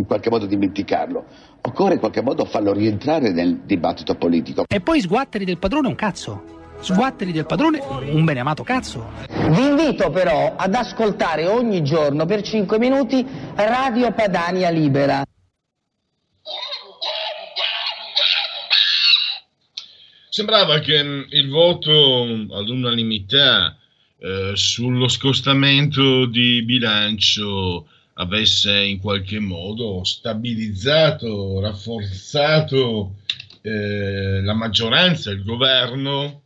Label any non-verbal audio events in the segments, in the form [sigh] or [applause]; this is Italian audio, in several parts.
in qualche modo dimenticarlo. Occorre in qualche modo farlo rientrare nel dibattito politico. E poi sguatteri del padrone un cazzo. Sguatteri del padrone un beneamato cazzo. Vi invito però ad ascoltare ogni giorno per 5 minuti Radio Padania Libera. Sembrava che il voto all'unanimità eh, sullo scostamento di bilancio avesse in qualche modo stabilizzato, rafforzato eh, la maggioranza, il governo,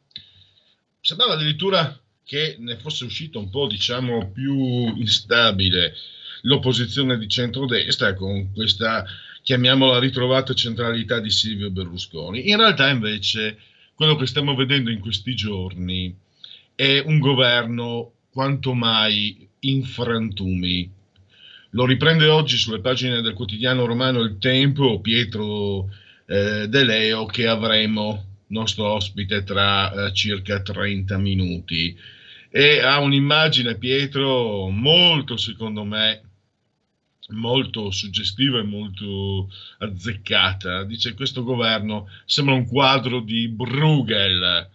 sembrava addirittura che ne fosse uscito un po', diciamo, più instabile l'opposizione di centrodestra con questa, chiamiamola, ritrovata centralità di Silvio Berlusconi. In realtà, invece, quello che stiamo vedendo in questi giorni è un governo quanto mai in frantumi lo riprende oggi sulle pagine del quotidiano romano Il Tempo Pietro eh, De Leo che avremo nostro ospite tra eh, circa 30 minuti. E ha un'immagine Pietro molto secondo me molto suggestiva e molto azzeccata. Dice questo governo sembra un quadro di Bruegel.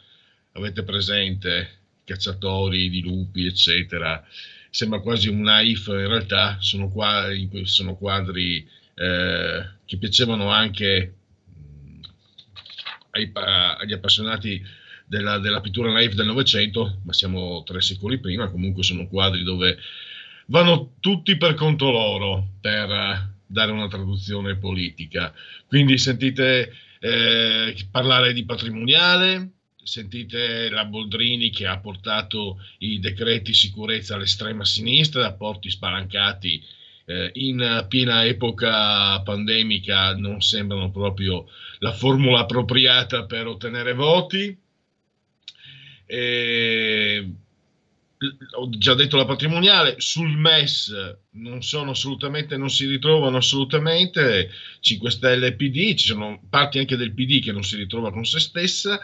Avete presente? Cacciatori di lupi eccetera sembra quasi un naif, in realtà sono, quadri, sono quadri eh, che piacevano anche ai, agli appassionati della, della, pittura naif del Novecento, ma siamo tre secoli prima, comunque sono quadri dove vanno tutti per conto loro per eh, dare una traduzione politica. Quindi sentite eh, parlare di patrimoniale, sentite la Boldrini che ha portato i decreti sicurezza all'estrema sinistra, rapporti spalancati eh, in piena epoca pandemica non sembrano proprio la formula appropriata per ottenere voti. E, ho già detto la patrimoniale, sul MES non sono assolutamente, non si ritrovano assolutamente 5 Stelle e PD, ci sono parti anche del PD che non si ritrova con se stessa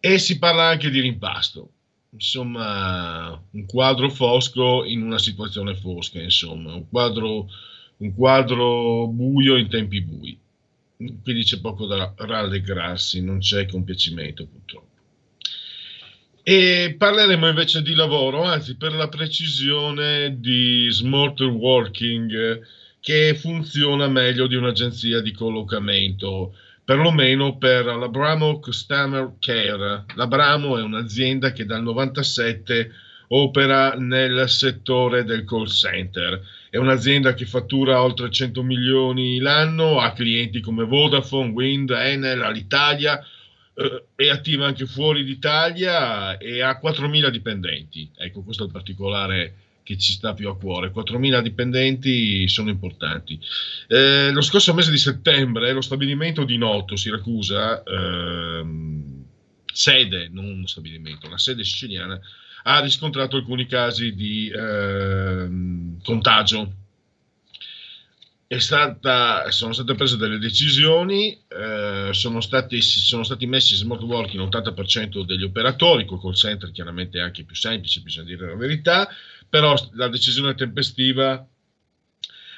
e si parla anche di rimpasto. Insomma, un quadro fosco in una situazione fosca, insomma, un quadro, un quadro buio in tempi bui. Quindi c'è poco da rallegrarsi, non c'è compiacimento purtroppo. E parleremo invece di lavoro, anzi per la precisione di smart working che funziona meglio di un'agenzia di collocamento perlomeno per l'Abramo Customer Care. L'Abramo è un'azienda che dal 97 opera nel settore del call center. È un'azienda che fattura oltre 100 milioni l'anno, ha clienti come Vodafone, Wind, Enel, Alitalia, eh, è attiva anche fuori d'Italia e ha 4.000 dipendenti. Ecco, questo è il particolare che ci sta più a cuore. 4.000 dipendenti sono importanti. Eh, lo scorso mese di settembre lo stabilimento di Noto, Siracusa, ehm, sede, non uno stabilimento, una sede siciliana, ha riscontrato alcuni casi di ehm, contagio. Stata, sono state prese delle decisioni, eh, sono, stati, sono, stati, messi smart working l'80% degli operatori, col call center chiaramente anche più semplice, bisogna dire la verità, però la decisione tempestiva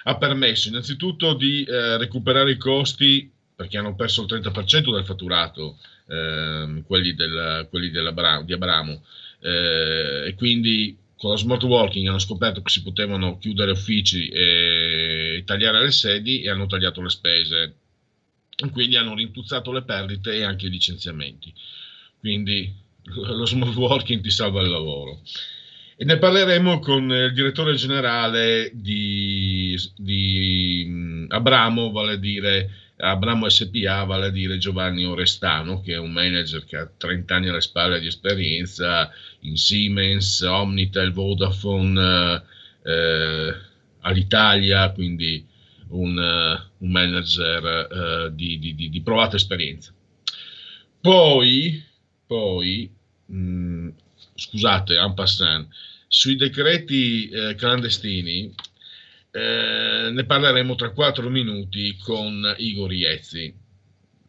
ha permesso innanzitutto di eh, recuperare i costi perché hanno perso il 30% del fatturato, eh, quelli, del, quelli della, di Abramo, eh, e quindi con lo smart working hanno scoperto che si potevano chiudere uffici e tagliare le sedi e hanno tagliato le spese. Quindi hanno rintuzzato le perdite e anche i licenziamenti. Quindi lo smart working ti salva il lavoro. E ne parleremo con il direttore generale di, di Abramo, vale a dire Abramo SPA, vale a dire Giovanni Orestano, che è un manager che ha 30 anni alle spalle di esperienza in Siemens, Omnitel, Vodafone, eh, all'Italia, quindi un, uh, un manager uh, di, di, di, provata esperienza. Poi, poi mh, scusate, en passant, sui decreti eh, clandestini eh, ne parleremo tra quattro minuti con Igor Iezzi.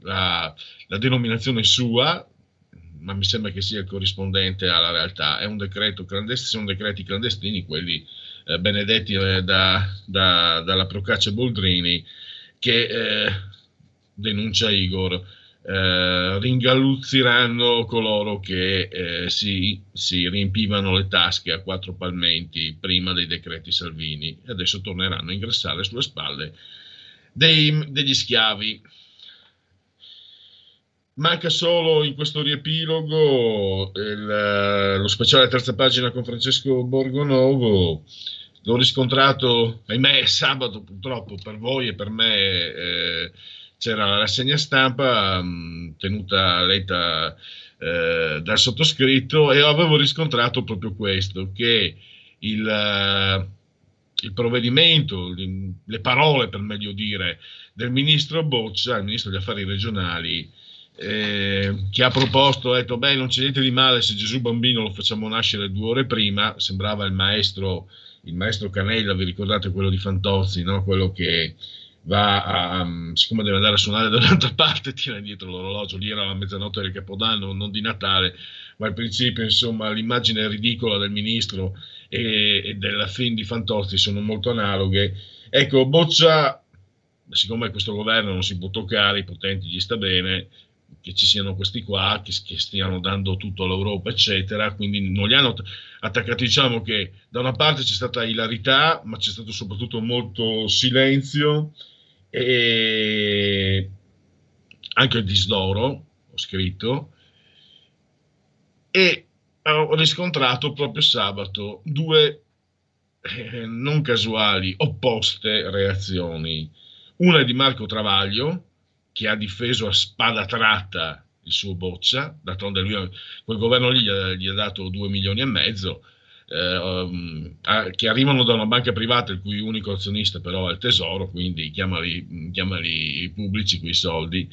La, la, denominazione sua, ma mi sembra che sia corrispondente alla realtà, è un decreto clandestino, sono decreti clandestini, quelli eh, benedetti eh, da, da, dalla Procaccia Boldrini, che eh, denuncia Igor eh, ringalluzziranno coloro che eh, si, si, riempivano le tasche a quattro palmenti prima dei decreti Salvini e adesso torneranno a ingrassare sulle spalle dei, degli schiavi. Manca solo in questo riepilogo il, lo speciale terza pagina con Francesco Borgonovo. L'ho riscontrato, ahimè, sabato purtroppo per voi e per me. Eh, c'era la rassegna stampa mh, tenuta letta eh, dal sottoscritto e avevo riscontrato proprio questo, che il, uh, il provvedimento, le parole per meglio dire, del ministro Boccia, il ministro degli affari regionali, eh, che ha proposto, ha detto, beh non c'è niente di male se Gesù bambino lo facciamo nascere due ore prima, sembrava il maestro, il maestro Canella, vi ricordate quello di Fantozzi, no? quello che va a, um, siccome deve andare a suonare da [laughs] un'altra parte, tira indietro l'orologio, lì era la mezzanotte del Capodanno, non di Natale, ma al principio, insomma, l'immagine ridicola del ministro e, e della film di Fantozzi sono molto analoghe. Ecco, Boccia, siccome questo governo non si può toccare, i potenti gli sta bene, che ci siano questi qua, che, che stiano dando tutto all'Europa, eccetera, quindi non li hanno attaccati. Diciamo che da una parte c'è stata ilarità, ma c'è stato soprattutto molto silenzio e anche il disdoro, ho scritto, e ho riscontrato proprio sabato due eh, non casuali, opposte reazioni. Una di Marco Travaglio, che ha difeso a spada tratta il suo Boccia, d'altronde lui, quel governo lì gli ha, gli ha dato due milioni e mezzo, eh, um, che arrivano da una banca privata il cui unico azionista però è il tesoro, quindi chiamali, chiamali pubblici quei soldi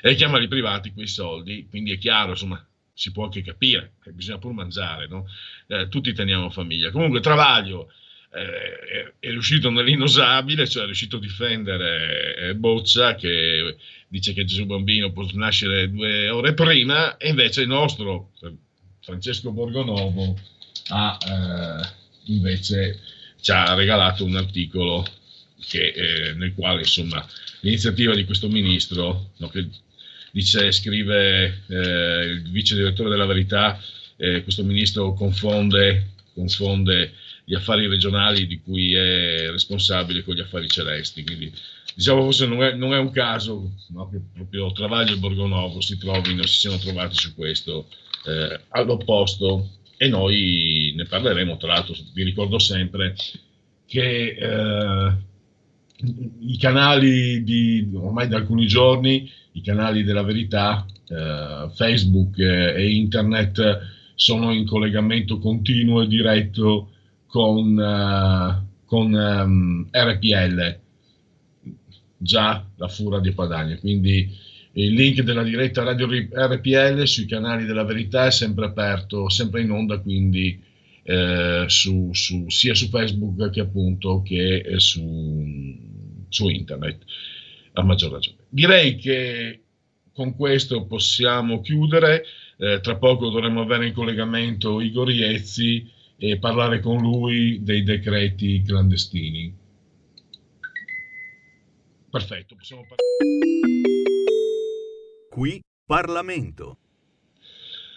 e chiamali privati quei soldi, quindi è chiaro, insomma, si può anche capire, bisogna pur mangiare, no? eh, tutti teniamo famiglia. Comunque Travaglio eh, è riuscito nell'inosabile, cioè è riuscito a difendere eh, Boccia che dice che Gesù Bambino può nascere due ore prima e invece il nostro Francesco Borgonovo ha eh, invece ci ha regalato un articolo che, eh, nel quale insomma l'iniziativa di questo ministro no, che dice, scrive eh, il vice direttore della verità eh, questo ministro confonde, confonde gli affari regionali di cui è responsabile con gli affari celesti. Quindi diciamo forse non è, non è un caso no, che proprio Travaglio e Borgonovo si trovino si siano trovati su questo eh, all'opposto. E noi ne parleremo. Tra l'altro, vi ricordo sempre che eh, i canali di ormai da alcuni giorni, i canali della verità, eh, Facebook e internet sono in collegamento continuo e diretto con, uh, con um, RPL, già la Fura di Padania. Quindi il link della diretta Radio RPL sui canali della verità è sempre aperto, sempre in onda, quindi eh, su, su, sia su Facebook che appunto che su, su internet, a maggior ragione. Direi che con questo possiamo chiudere. Eh, tra poco dovremo avere in collegamento Igor Iezzi e parlare con lui dei decreti clandestini. Perfetto, possiamo parlare. Qui Parlamento.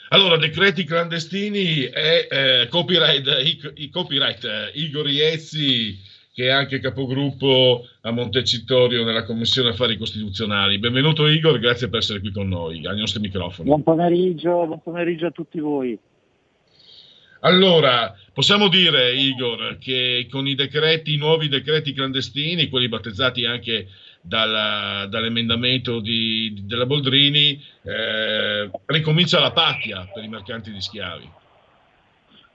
Allora, decreti clandestini e eh, copyright, i, i copyright eh, Igor Iezzi, che è anche capogruppo a Montecitorio nella Commissione Affari Costituzionali. Benvenuto Igor, grazie per essere qui con noi, ai nostri microfoni. Buon pomeriggio, buon pomeriggio a tutti voi. Allora, possiamo dire, Igor, che con i decreti, i nuovi decreti clandestini, quelli battezzati anche dalla, dall'emendamento di, della Boldrini, eh, ricomincia la pacchia per i mercanti di schiavi.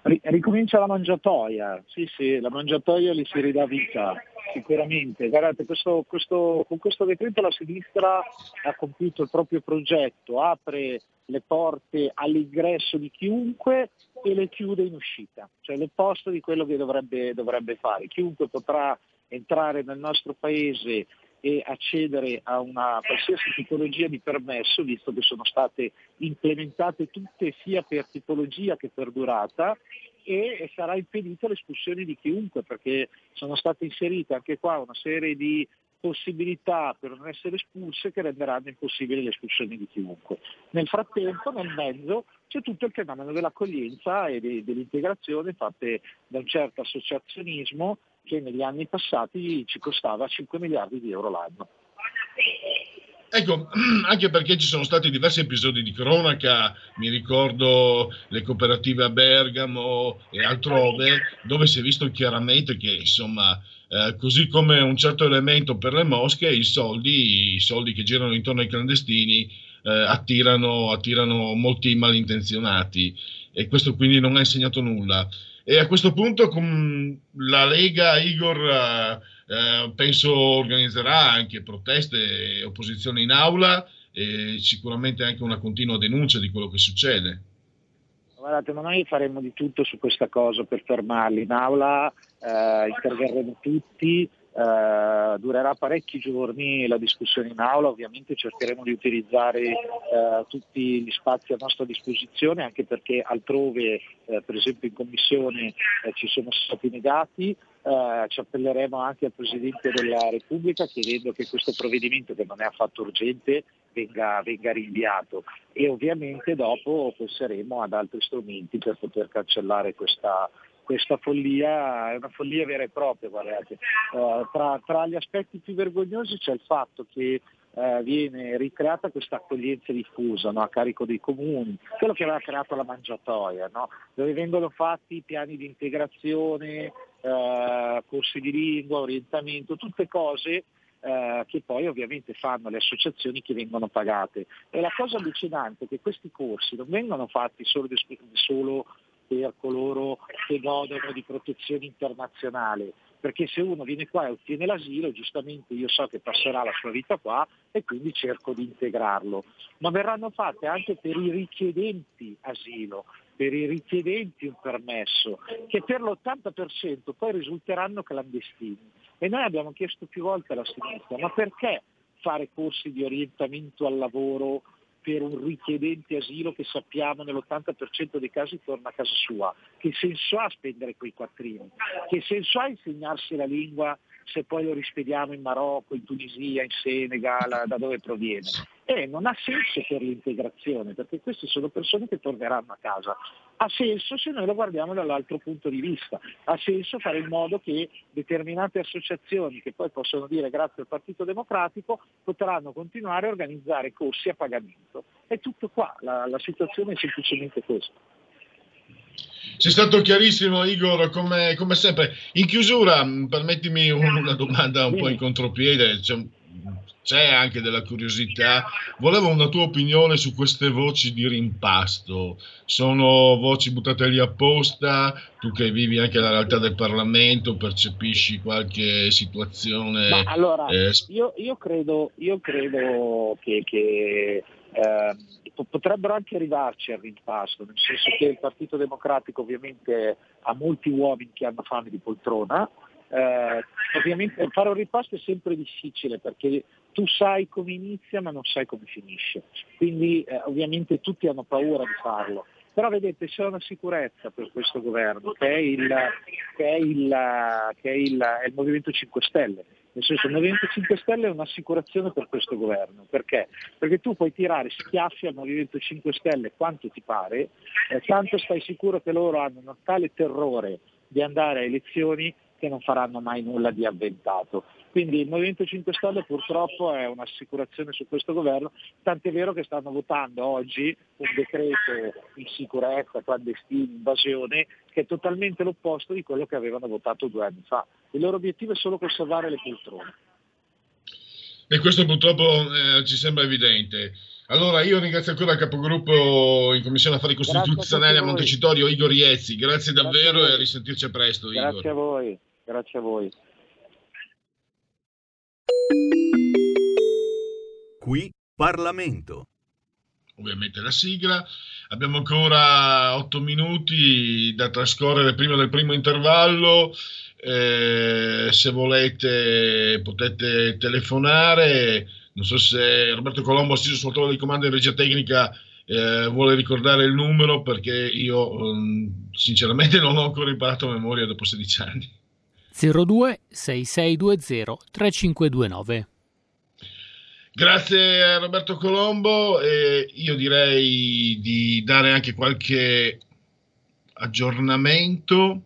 Ricomincia la mangiatoia, sì sì, la mangiatoia li si ridà vita, sicuramente. Guardate, questo, questo, con questo decreto la sinistra ha compiuto il proprio progetto, apre le porte all'ingresso di chiunque e le chiude in uscita, cioè l'opposto di quello che dovrebbe, dovrebbe fare. Chiunque potrà entrare nel nostro paese e accedere a una qualsiasi tipologia di permesso, visto che sono state implementate tutte sia per tipologia che per durata, e sarà impedita l'espulsione di chiunque perché sono state inserite anche qua una serie di possibilità per non essere espulse che renderanno impossibile l'espulsione di chiunque. Nel frattempo, nel mezzo, c'è tutto il fenomeno dell'accoglienza e de- dell'integrazione fatte da un certo associazionismo che negli anni passati ci costava 5 miliardi di euro l'anno. Ecco, [clears throat] anche perché ci sono stati diversi episodi di cronaca, mi ricordo le cooperative a Bergamo e altrove, dove si è visto chiaramente che, insomma, eh, così come un certo elemento per le mosche, i soldi, i soldi che girano intorno ai clandestini eh, attirano, attirano molti malintenzionati e questo quindi non ha insegnato nulla. E a questo punto con la Lega Igor eh, eh, penso organizzerà anche proteste e opposizione in aula e sicuramente anche una continua denuncia di quello che succede. Guardate, ma noi faremo di tutto su questa cosa per fermarli. In aula eh, interverremo tutti, Uh, durerà parecchi giorni la discussione in aula, ovviamente cercheremo di utilizzare uh, tutti gli spazi a nostra disposizione anche perché altrove, uh, per esempio in commissione, ci sono stati negati. ci appelleremo anche al Presidente della Repubblica chiedendo che questo provvedimento che non è affatto urgente venga, venga rinviato e ovviamente dopo penseremo ad altri strumenti per poter cancellare questa, questa follia è una follia vera e propria, guardate. Uh, tra, tra, gli aspetti più vergognosi c'è il fatto che uh, viene ricreata questa accoglienza diffusa no? a carico dei comuni, quello che aveva creato la mangiatoia, no? dove vengono fatti piani di integrazione, uh, corsi di lingua, orientamento, tutte cose che poi ovviamente fanno le associazioni che vengono pagate. E la cosa allucinante è che questi corsi non vengono fatti solo, solo per coloro che godono di protezione internazionale, perché se uno viene qua e ottiene l'asilo, giustamente io so che passerà la sua vita qua e quindi cerco di integrarlo, ma verranno fatte anche per i richiedenti asilo, per i richiedenti un permesso, che per l'80% poi risulteranno clandestini. E noi abbiamo chiesto più volte alla sinistra, ma perché fare corsi di orientamento al lavoro per un richiedente asilo che sappiamo nell'80% dei casi torna a casa sua. Che senso ha spendere quei quattrini? Che senso ha insegnarsi la lingua se poi lo rispediamo in Marocco, in Tunisia, in Senegal, da dove proviene? E non ha senso per l'integrazione, perché queste sono persone che torneranno a casa. Ha senso se noi lo guardiamo dall'altro punto di vista, ha senso fare in modo che determinate associazioni, che poi possono dire grazie al Partito Democratico, potranno continuare a organizzare corsi a pagamento. È tutto qua, la, la situazione è semplicemente questa. Sei stato chiarissimo Igor, come, come sempre. In chiusura, permettimi una domanda un po' in contropiede. C'è, c'è anche della curiosità. Volevo una tua opinione su queste voci di rimpasto. Sono voci buttate lì apposta? Tu che vivi anche la realtà del Parlamento, percepisci qualche situazione? Ma allora, eh, io, io, credo, io credo che, che eh, potrebbero anche arrivarci al rimpasto, nel senso che il Partito Democratico ovviamente ha molti uomini che hanno fame di poltrona, eh, ovviamente fare un rimpasto è sempre difficile perché tu sai come inizia ma non sai come finisce, quindi eh, ovviamente tutti hanno paura di farlo. Però vedete c'è una sicurezza per questo governo che è il, che è il, che è il, è il Movimento 5 Stelle Nel senso, il Movimento 5 Stelle è un'assicurazione per questo governo. Perché? Perché tu puoi tirare schiaffi al Movimento 5 Stelle quanto ti pare, eh, tanto stai sicuro che loro hanno un tale terrore di andare a elezioni che non faranno mai nulla di avventato. Quindi il Movimento 5 Stelle purtroppo è un'assicurazione su questo governo, tant'è vero che stanno votando oggi un decreto in sicurezza, clandestino, invasione, che è totalmente l'opposto di quello che avevano votato due anni fa. Il loro obiettivo è solo conservare le poltrone. E questo purtroppo eh, ci sembra evidente. Allora io ringrazio ancora il capogruppo in Commissione Affari Costituzionali a, a Montecitorio, Igor Iezzi. Grazie davvero grazie a e a risentirci presto. Grazie Igor. a voi. Grazie a voi. Qui Parlamento. Ovviamente la sigla. Abbiamo ancora otto minuti da trascorrere prima del primo intervallo. Eh, se volete potete telefonare. Non so se Roberto Colombo, assiso sul tavolo di comando in regia tecnica, eh, vuole ricordare il numero perché io um, sinceramente [laughs] non ho ancora imparato a memoria dopo 16 anni. 02 6620 3529. Grazie Roberto Colombo e io direi di dare anche qualche aggiornamento.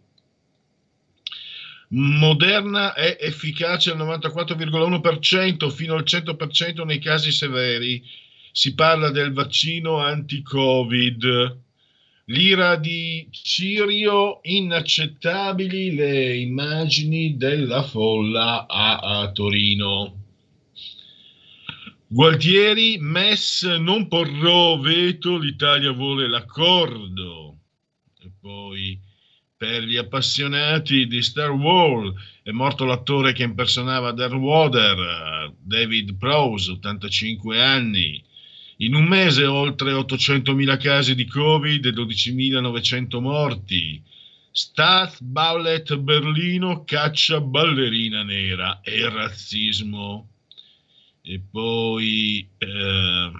Moderna è efficace al 94,1% fino al 100% nei casi severi. Si parla del vaccino anti-Covid. L'ira di Cirio, inaccettabili le immagini della folla a, a Torino. Gualtieri, MES non porrò veto, l'Italia vuole l'accordo. E poi per gli appassionati di Star Wars è morto l'attore che impersonava Darth Water, David Prowse, 85 anni. In un mese oltre 800.000 casi di Covid e 12.900 morti. Stat Ballet Berlino caccia ballerina nera e razzismo. E poi eh,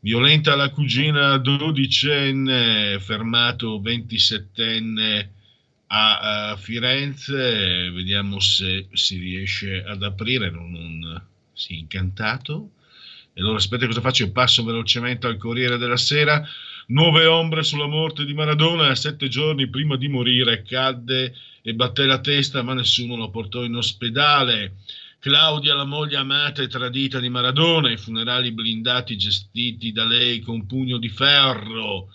violenta la cugina dodicenne, fermato 27enne a, a, Firenze. Vediamo se si riesce ad aprire. Non, non si è incantato. E allora aspetta cosa faccio? Io passo velocemente al Corriere della Sera. Nuove ombre sulla morte di Maradona. Sette giorni prima di morire cadde e batté la testa, ma nessuno lo portò in ospedale. Claudia, la moglie amata e tradita di Maradona, i funerali blindati gestiti da lei con pugno di ferro.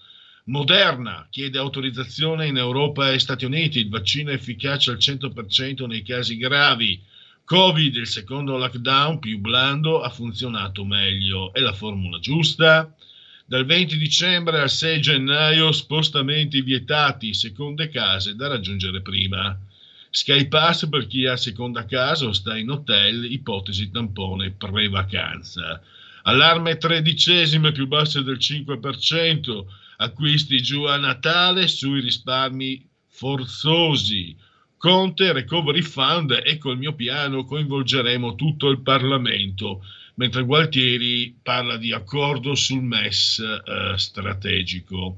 Moderna chiede autorizzazione in Europa e Stati Uniti, il vaccino è efficace al 100% nei casi gravi. Covid, il secondo lockdown più blando, ha funzionato meglio. È la formula giusta? Dal 20 dicembre al 6 gennaio spostamenti vietati, seconde case da raggiungere prima. Sky Pass per chi ha seconda casa o sta in hotel, ipotesi tampone pre-vacanza. Allarme tredicesime più basse del 5%, acquisti giù a Natale sui risparmi forzosi. Conte Recovery Fund e col mio piano coinvolgeremo tutto il Parlamento, mentre Gualtieri parla di accordo sul MES eh, strategico.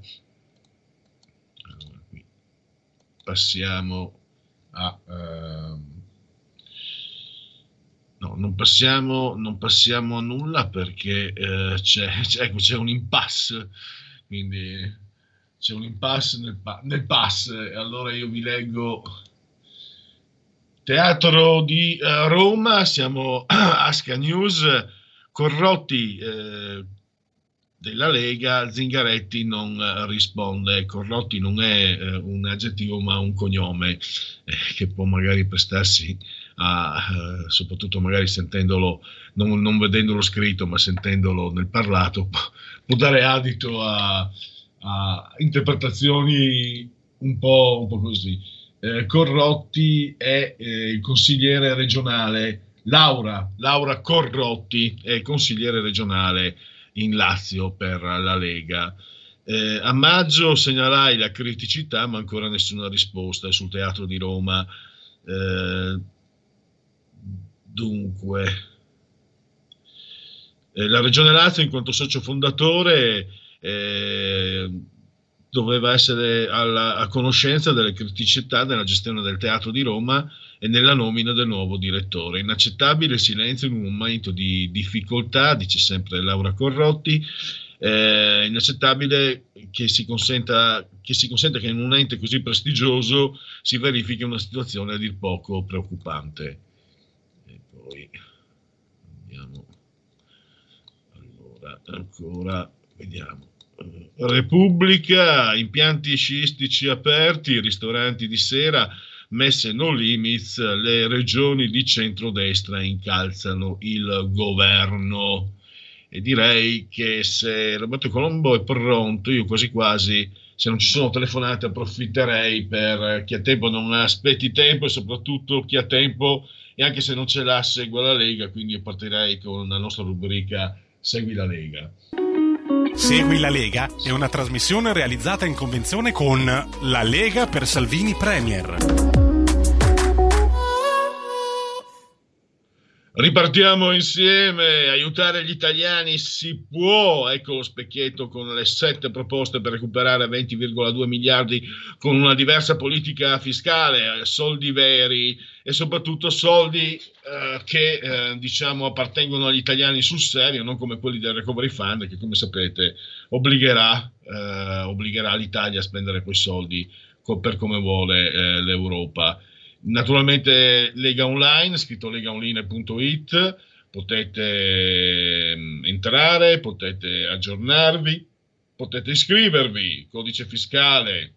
Passiamo a... Eh, no, non passiamo, non passiamo, a nulla perché eh, c'è, [laughs] c'è, ecco, c'è un impasse, quindi c'è un impasse nel, nel pass, allora io vi leggo Teatro di uh, Roma, siamo [clears throat] a Asca News, Corrotti eh, della Lega, Zingaretti non uh, risponde, Corrotti non è uh, un aggettivo ma un cognome eh, che può magari prestarsi a, soprattutto magari sentendolo, non, non, vedendolo scritto ma sentendolo nel parlato, [laughs] può dare adito a, a interpretazioni un po', un po' così eh, Corrotti è eh, il consigliere regionale, Laura, Laura Corrotti è consigliere regionale in Lazio per la Lega. Eh, a maggio segnalai la criticità, ma ancora nessuna risposta sul Teatro di Roma. Eh, dunque, eh, la Regione Lazio, in quanto socio fondatore, eh, doveva essere alla, a conoscenza delle criticità della gestione del teatro di Roma e nella nomina del nuovo direttore. Inaccettabile il silenzio in un momento di difficoltà, dice sempre Laura Corrotti. Eh, inaccettabile che si, consenta, che si consenta che in un ente così prestigioso si verifichi una situazione a dir poco preoccupante. E poi andiamo. Allora, ancora vediamo. Repubblica, impianti sciistici aperti, ristoranti di sera, messe no limits, le regioni di centrodestra incalzano il governo. E direi che se Roberto Colombo è pronto, io quasi quasi, se non ci sono telefonate, approfitterei per chi ha tempo non aspetti tempo e soprattutto chi ha tempo e anche se non ce l'ha segua la Lega, quindi partirei con la nostra rubrica Segui la Lega. Segui la Lega è una trasmissione realizzata in convenzione con La Lega per Salvini Premier. Ripartiamo insieme, aiutare gli italiani si può, ecco lo specchietto con le sette proposte per recuperare 20,2 miliardi con una diversa politica fiscale, soldi veri e soprattutto soldi eh, che eh, diciamo appartengono agli italiani sul serio, non come quelli del Recovery Fund che come sapete obbligherà, eh, obbligherà l'Italia a spendere quei soldi co- per come vuole eh, l'Europa. Naturalmente Lega Online, scritto legaonline.it, potete mm, entrare, potete aggiornarvi, potete iscrivervi, codice fiscale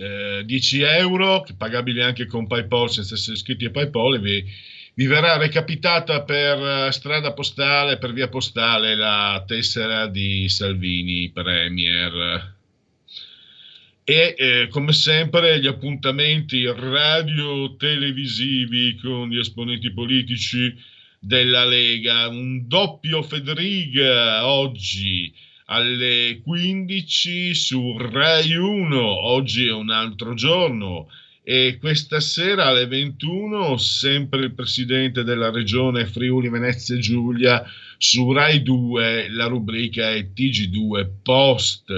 eh, 10 euro, pagabili anche con PayPal senza essere iscritti a PayPal, e vi, vi verrà recapitata per eh, strada postale, per via postale, la tessera di Salvini Premier. E eh, come sempre gli appuntamenti radio-televisivi con gli esponenti politici della Lega, un doppio Federiga oggi alle 15 su Rai 1, oggi è un altro giorno e questa sera alle 21 sempre il presidente della regione Friuli Venezia Giulia su Rai 2, la rubrica è TG2 Post.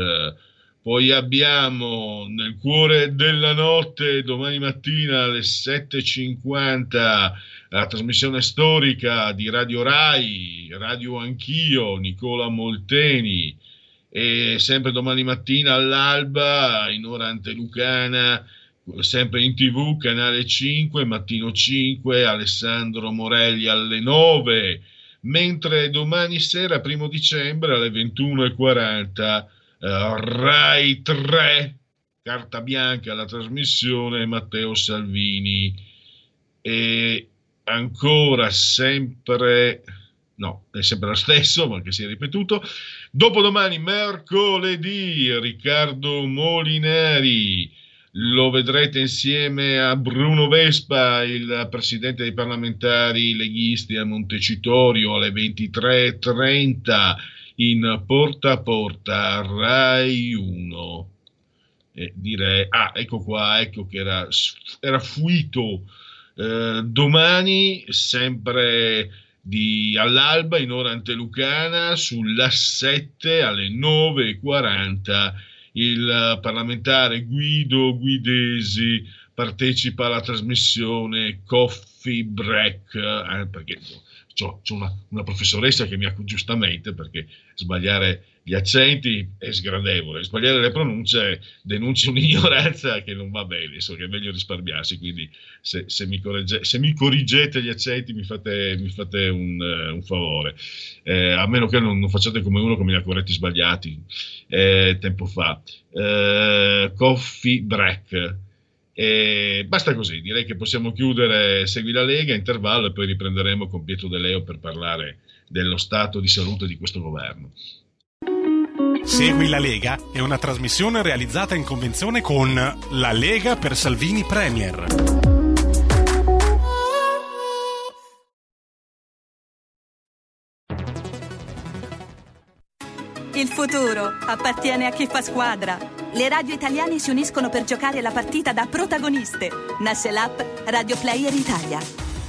Poi abbiamo nel cuore della notte, domani mattina alle 7.50, la trasmissione storica di Radio Rai, Radio Anch'io, Nicola Molteni e sempre domani mattina all'alba in ora antelucana sempre in tv canale 5 mattino 5 Alessandro Morelli alle 9 mentre domani sera primo dicembre alle 21.40 eh, Rai 3 carta bianca la trasmissione Matteo Salvini e ancora sempre no, è sempre lo stesso, ma che si è ripetuto. Dopodomani, mercoledì, Riccardo Molinari. Lo vedrete insieme a Bruno Vespa, il presidente dei parlamentari leghisti a Montecitorio alle 23.30 in Porta a Porta Rai 1. E direi, ah, ecco qua, ecco che era, era fuito. Eh, domani, sempre di all'alba in ora antelucana sulla 7 alle 9.40 il parlamentare Guido Guidesi partecipa alla trasmissione Coffee Break eh, perché ho una, una, professoressa che mi ha giustamente perché sbagliare gli accenti è sgradevole, sbagliare le pronunce denuncia un'ignoranza che non va bene, so che è meglio risparmiarsi, quindi se, se, mi, corregge, se mi, corrigete gli accenti mi fate, mi fate un, uh, un, favore, eh, a meno che non, non, facciate come uno che mi ha corretti sbagliati eh, tempo fa. Eh, coffee break. E basta così, direi che possiamo chiudere Segui la Lega, intervallo e poi riprenderemo con Pietro De Leo per parlare dello stato di salute di questo governo. Segui la Lega è una trasmissione realizzata in convenzione con La Lega per Salvini Premier. Il futuro appartiene a chi fa squadra. Le radio italiane si uniscono per giocare la partita da protagoniste. Nasce l'app Radio Player Italia.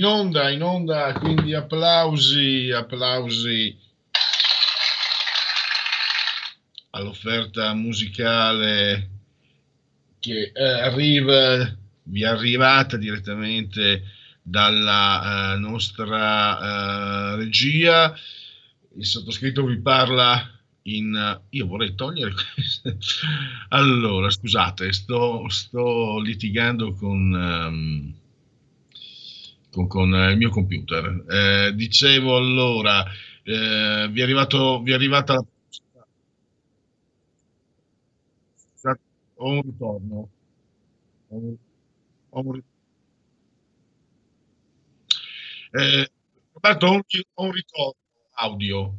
in onda, in onda, quindi applausi, applausi all'offerta musicale che eh, arriva, vi è arrivata direttamente dalla eh, nostra eh, regia. Il sottoscritto vi parla in... Io vorrei togliere questo. Allora, scusate, sto, sto litigando con... Um, con, con, il mio computer. Eh, dicevo allora, eh, vi, è arrivato, vi è arrivata la... Ho un ritorno. Ho un ritorno. Eh, Roberto, ho un, ho un ritorno audio.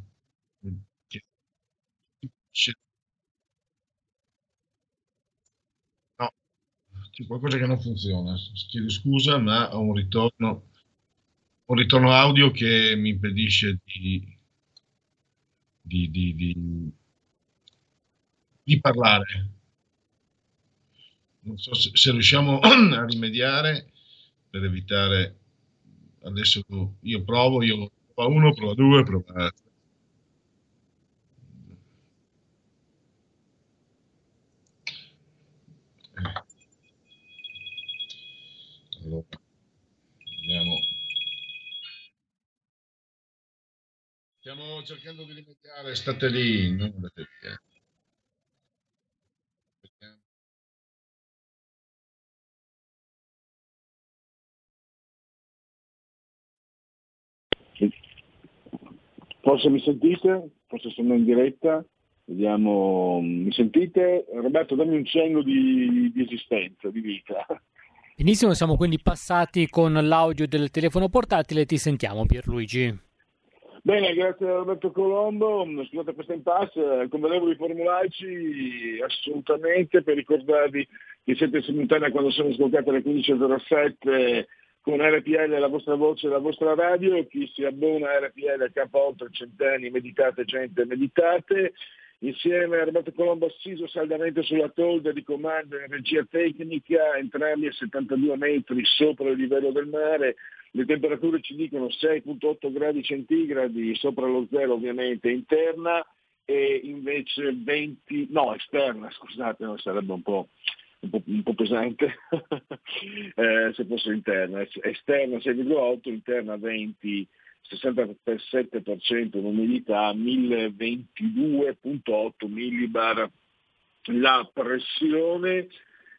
C'è qualcosa che non funziona. Chiedo scusa, ma ho un ritorno, un ritorno audio che mi impedisce di, di, di, di, di parlare. Non so se, se riusciamo [clears throat] a rimediare per evitare. Adesso io provo, io prova uno, prova due, prova Allora, vediamo. Stiamo cercando di rimediare, state lì, non andate via. Forse mi sentite? Forse sono in diretta? Vediamo, mi sentite? Roberto, dammi un cenno di, di esistenza, di vita. Benissimo, siamo quindi passati con l'audio del telefono portatile, ti sentiamo Pierluigi. Bene, grazie a Roberto Colombo, scusate questa impasse, convenevoli formulaici assolutamente per ricordarvi che siete simultanea quando sono ascoltate alle 15.07 con RPL la vostra voce e la vostra radio, chi si abbona a RPL K oltre centenni, meditate gente, meditate, insieme a Roberto Colombo assiso saldamente sulla tolda di comando in regia tecnica, entrambi a 72 metri sopra il livello del mare, le temperature ci dicono 6.8 gradi centigradi sopra lo zero ovviamente interna e invece 20, no esterna scusate, no, sarebbe un po', un po', un po pesante. [laughs] Eh, se fosse interna, esterna 6,8, interna 20 67% l'umidità, 1022.8 millibar. La pressione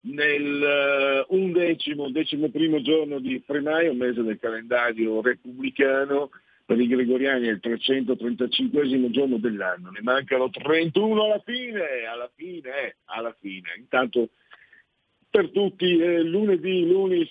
nel eh, undecimo, decimo primo giorno di Frenaio, mese del calendario repubblicano, per i gregoriani è il 335 giorno dell'anno, ne mancano 31 alla fine, alla fine, eh, alla fine. Intanto per tutti eh, lunedì, lunis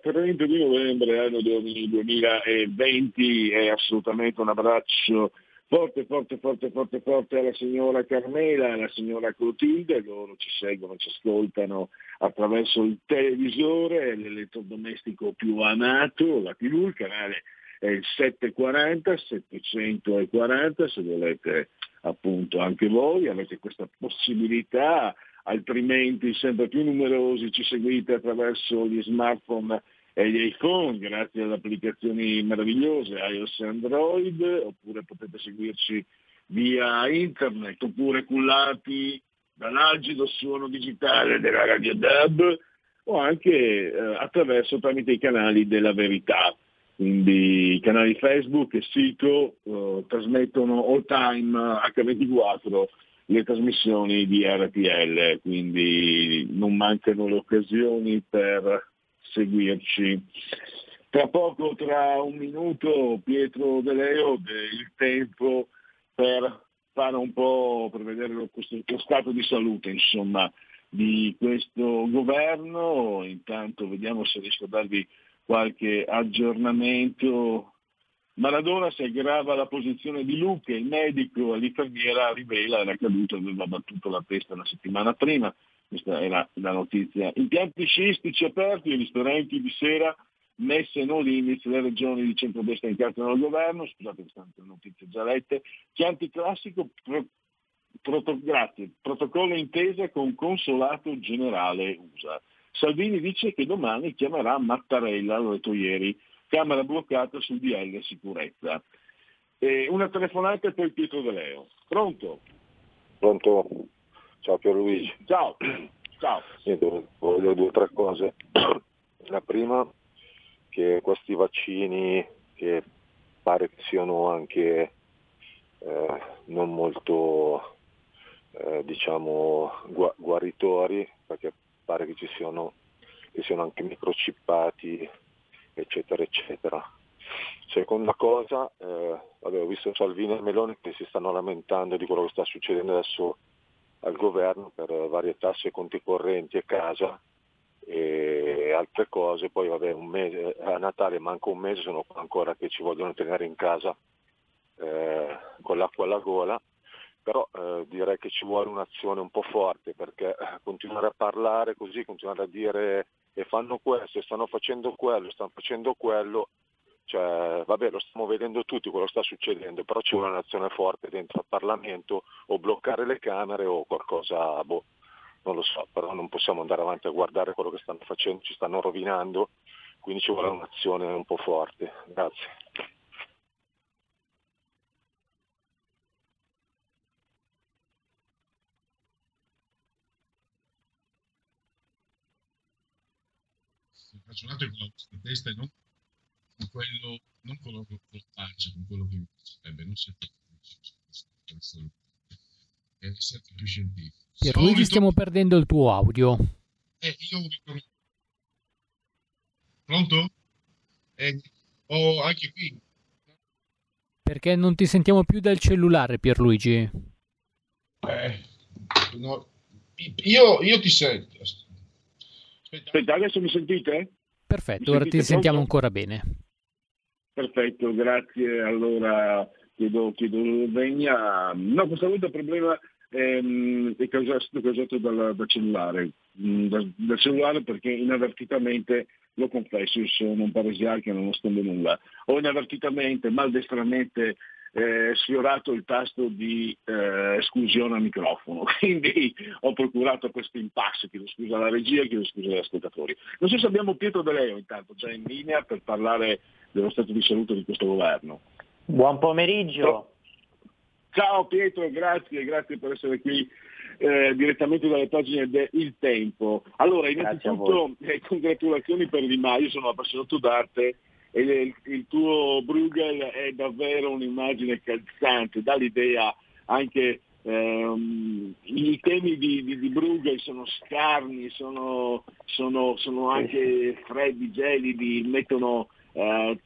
30 di novembre anno 2020 è assolutamente un abbraccio forte, forte, forte, forte, forte alla signora Carmela, alla signora Clotilde, loro ci seguono, ci ascoltano attraverso il televisore, l'elettrodomestico più amato, la TV, il canale è il 740, 740, se volete appunto anche voi, avete questa possibilità altrimenti sempre più numerosi ci seguite attraverso gli smartphone e gli iPhone grazie alle applicazioni meravigliose iOS e Android, oppure potete seguirci via internet, oppure cullati dall'algido suono digitale della Radio DAB o anche eh, attraverso tramite i canali della verità. Quindi i canali Facebook e sito eh, trasmettono all time H24 le trasmissioni di RPL, quindi non mancano le occasioni per seguirci. Tra poco, tra un minuto, Pietro De Leo, il tempo per fare un po', per vedere lo, lo stato di salute, insomma, di questo governo. Intanto vediamo se riesco a darvi qualche aggiornamento Maradona si aggrava la posizione di Luca, il medico all'infermiera rivela era caduto, aveva battuto la testa una settimana prima, questa era la notizia. Impianti sciistici aperti e ristoranti di sera messe no limits, le regioni di centrodestra incartano al governo, scusate queste notizie già lette, Chianti classico, pro, proto, grazie, protocollo intesa con consolato generale USA. Salvini dice che domani chiamerà Mattarella, l'ho detto ieri, Camera bloccata sul DL sicurezza. E una telefonata poi Pietro De Leo. Pronto? Pronto? Ciao Pierluigi. Ciao. Ciao. Niente, voglio dire due o tre cose. La prima, che questi vaccini che pare che siano anche eh, non molto eh, diciamo gu- guaritori, perché pare che ci siano, che siano anche microchippati, eccetera, eccetera. Seconda cosa, eh, vabbè, ho visto Salvini e Meloni che si stanno lamentando di quello che sta succedendo adesso al governo per varie tasse, conti correnti e casa e altre cose, poi vabbè mese, a Natale manca un mese, sono ancora che ci vogliono tenere in casa eh, con l'acqua alla gola, però eh, direi che ci vuole un'azione un po' forte perché eh, continuare a parlare così, continuare a dire e fanno questo, e stanno facendo quello, stanno facendo quello, cioè, vabbè, lo stiamo vedendo tutti quello sta succedendo, però ci vuole un'azione forte dentro al Parlamento o bloccare le Camere o qualcosa, boh, non lo so, però non possiamo andare avanti a guardare quello che stanno facendo, ci stanno rovinando, quindi ci vuole un'azione un po' forte. Grazie. ragionate con la vostra testa e non quello, non con la faccia, con quello che piacerebbe, non siete felici e siete più scientifici. Pierluigi Solito- stiamo perdendo il tuo audio. Eh, io ritorno. Pronto? Eh, ho anche qui. Perché non ti sentiamo più dal cellulare, Pierluigi. Eh, no, io, io ti sento. Aspetta, adesso mi sentite? Perfetto, Mi ora ti sentite sentiamo pronto? ancora bene. Perfetto, grazie. Allora chiedo, chiedo venia. No, questa volta il problema ehm, è causato, causato dal, dal cellulare. Mm, Dal, cellulare perché inavvertitamente, lo confesso, io sono un paresiarca non nascondo nulla. Ho inavvertitamente, maldestramente eh, sfiorato il tasto di eh, esclusione al microfono, [laughs] quindi ho procurato questo impasse, chiedo scusa alla regia, chiedo scusa agli ascoltatori. Non so se abbiamo Pietro De Leo intanto già in linea per parlare dello stato di salute di questo governo. Buon pomeriggio. Ciao Pietro, grazie, grazie per essere qui eh, direttamente dalle pagine de Il Tempo. Allora, innanzitutto eh, congratulazioni per Di Maio, sono appassionato d'arte e il, il tuo Bruegel è davvero un'immagine calzante, dà l'idea anche ehm, i temi di, di, di Bruegel sono scarni, sono, sono, sono anche freddi, gelidi, mettono eh,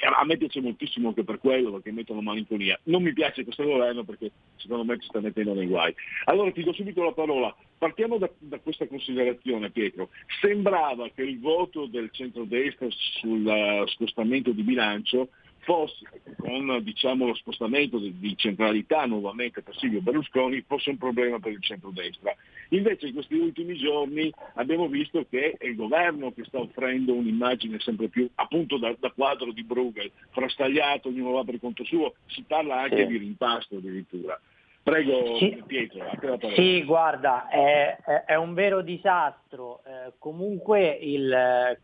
a me piace moltissimo anche per quello, perché mettono malinconia. Non mi piace questo governo perché secondo me ci sta mettendo nei guai. Allora ti do subito la parola. Partiamo da, da questa considerazione, Pietro. Sembrava che il voto del centrodestra sul eh, scostamento di bilancio fosse, con diciamo, lo spostamento di, di centralità nuovamente per Silvio Berlusconi, fosse un problema per il centrodestra. Invece in questi ultimi giorni abbiamo visto che è il governo che sta offrendo un'immagine sempre più appunto da, da quadro di Bruegel, frastagliato, ognuno va per conto suo, si parla anche Sì. di rimpasto addirittura. Prego Sì. Pietro, a te la parola. Sì, guarda, è, è- un vero disastro. Eh, comunque il,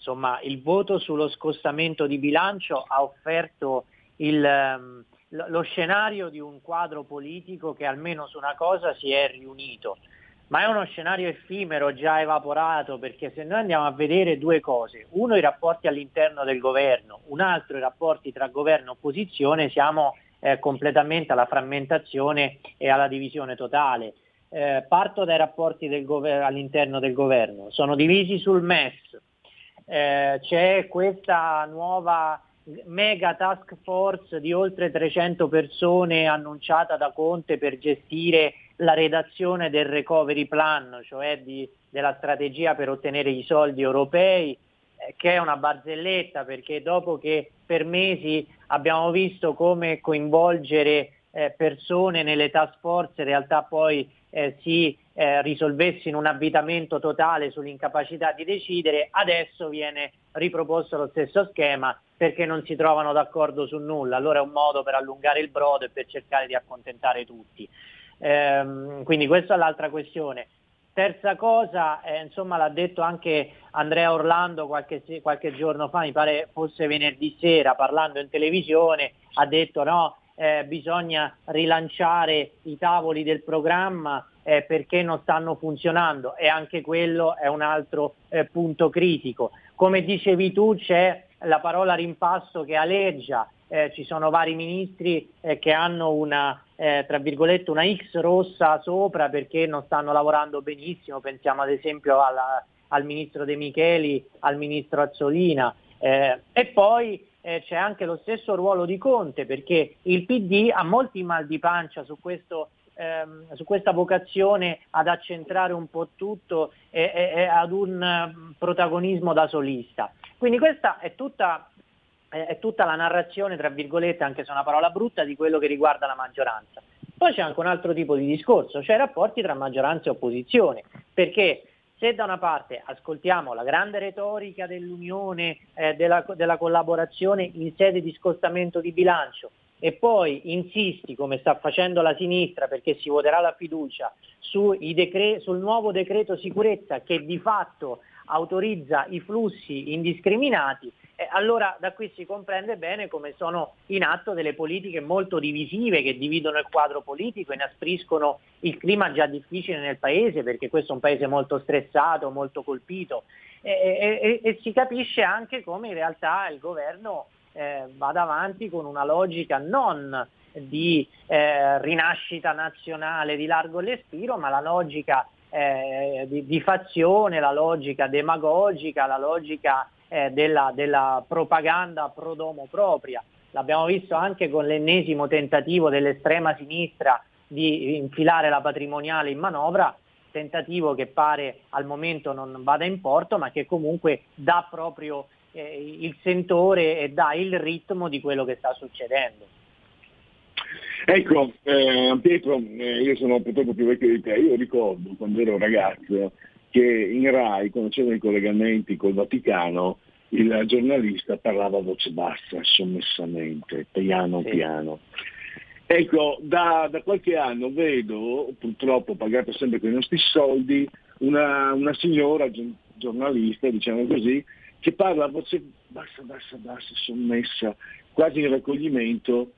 insomma, il voto sullo scostamento di bilancio ha offerto il, ehm, lo scenario di un quadro politico che almeno su una cosa si è riunito. Ma è uno scenario effimero, già evaporato, perché se noi andiamo a vedere due cose, uno i rapporti all'interno del governo, un altro i rapporti tra governo e opposizione, siamo eh, completamente alla frammentazione e alla divisione totale. Eh, parto dai rapporti del gover- all'interno del governo, sono divisi sul MES, Eh, c'è questa nuova mega task force di oltre 300 persone annunciata da Conte per gestire la redazione del recovery plan, cioè di- della strategia per ottenere i soldi europei, eh, che è una barzelletta perché dopo che per mesi abbiamo visto come coinvolgere eh, persone nelle task force in realtà poi eh, si eh, risolvesse in un avvitamento totale sull'incapacità di decidere, adesso viene riproposto lo stesso schema perché non si trovano d'accordo su nulla. Allora è un modo per allungare il brodo e per cercare di accontentare tutti. Ehm, quindi questa è l'altra questione. Terza cosa, eh, insomma l'ha detto anche Andrea Orlando qualche, qualche giorno fa, mi pare fosse venerdì sera, parlando in televisione, ha detto no, eh, bisogna rilanciare i tavoli del programma eh, perché non stanno funzionando e anche quello è un altro eh, punto critico. Come dicevi tu c'è la parola rimpasto che aleggia, eh, ci sono vari ministri eh, che hanno una, eh, tra virgolette, una X rossa sopra perché non stanno lavorando benissimo, pensiamo ad esempio alla, al ministro De Micheli, al ministro Azzolina. E poi eh, c'è anche lo stesso ruolo di Conte perché il PD ha molti mal di pancia su questo ehm, su questa vocazione ad accentrare un po' tutto e, e, e ad un um, protagonismo da solista. Quindi questa è tutta, è tutta la narrazione, tra virgolette, anche se è una parola brutta, di quello che riguarda la maggioranza. Poi c'è anche un altro tipo di discorso, cioè i rapporti tra maggioranza e opposizione, perché se da una parte ascoltiamo la grande retorica dell'unione, eh, della, della collaborazione in sede di scostamento di bilancio, e poi insisti, come sta facendo la sinistra, perché si voterà la fiducia, decre- sul nuovo decreto sicurezza che di fatto autorizza i flussi indiscriminati, allora da qui si comprende bene come sono in atto delle politiche molto divisive che dividono il quadro politico, inaspriscono il clima già difficile nel paese, perché questo è un paese molto stressato, molto colpito, e, e, e si capisce anche come in realtà il governo eh, vada avanti con una logica non di eh, rinascita nazionale di largo respiro, ma la logica eh, di, di, fazione, la logica demagogica, la logica eh, della, della, propaganda pro domo propria. L'abbiamo visto anche con l'ennesimo tentativo dell'estrema sinistra di infilare la patrimoniale in manovra, tentativo che pare al momento non vada in porto, ma che comunque dà proprio eh, il sentore e dà il ritmo di quello che sta succedendo. Ecco, eh, Pietro, eh, io sono purtroppo più vecchio di te, io ricordo quando ero ragazzo che in RAI, quando c'erano i collegamenti col Vaticano, il giornalista parlava a voce bassa, sommessamente, piano sì. piano. Ecco, da, da, qualche anno vedo, purtroppo pagata sempre con i nostri soldi, una, una signora giornalista, diciamo così, che parla a voce bassa, bassa, bassa, sommessa, quasi in raccoglimento,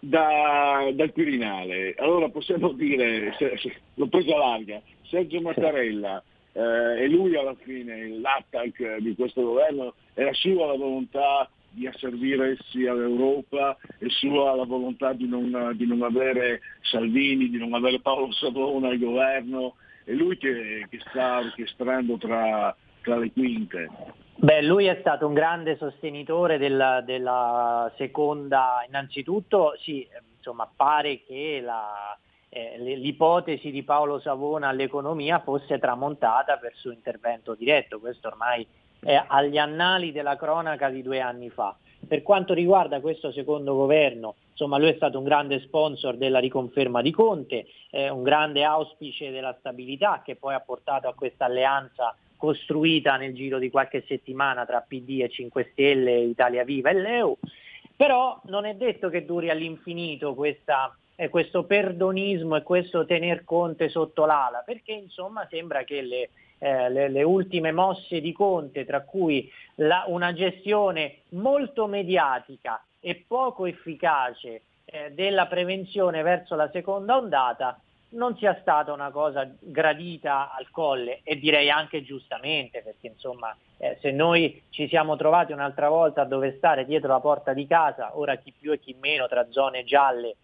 da, dal Quirinale. Allora possiamo dire, se, se, l'ho preso a larga, Sergio Mattarella eh, e lui alla fine, l'attack di questo governo, era sua la volontà di asservirsi all'Europa e sua la volontà di non, di non, avere Salvini, di non avere Paolo Savona al governo, è lui che, che sta orchestrando tra, tra le quinte. Beh, lui è stato un grande sostenitore della, della seconda, innanzitutto sì, insomma, pare che la, eh, l'ipotesi di Paolo Savona all'economia fosse tramontata per suo intervento diretto, questo ormai è agli annali della cronaca di due anni fa. Per quanto riguarda questo secondo governo, insomma lui è stato un grande sponsor della riconferma di Conte, eh, un grande auspice della stabilità che poi ha portato a questa alleanza costruita nel giro di qualche settimana tra PD e 5 Stelle, Italia Viva e Leu, però non è detto che duri all'infinito questa, eh, questo perdonismo e questo tener Conte sotto l'ala, perché insomma sembra che le, eh, le, le ultime mosse di Conte, tra cui la, una gestione molto mediatica e poco efficace eh, della prevenzione verso la seconda ondata, non sia stata una cosa gradita al colle e direi anche giustamente perché insomma eh, se noi ci siamo trovati un'altra volta a dover stare dietro la porta di casa, ora chi più e chi meno tra zone gialle,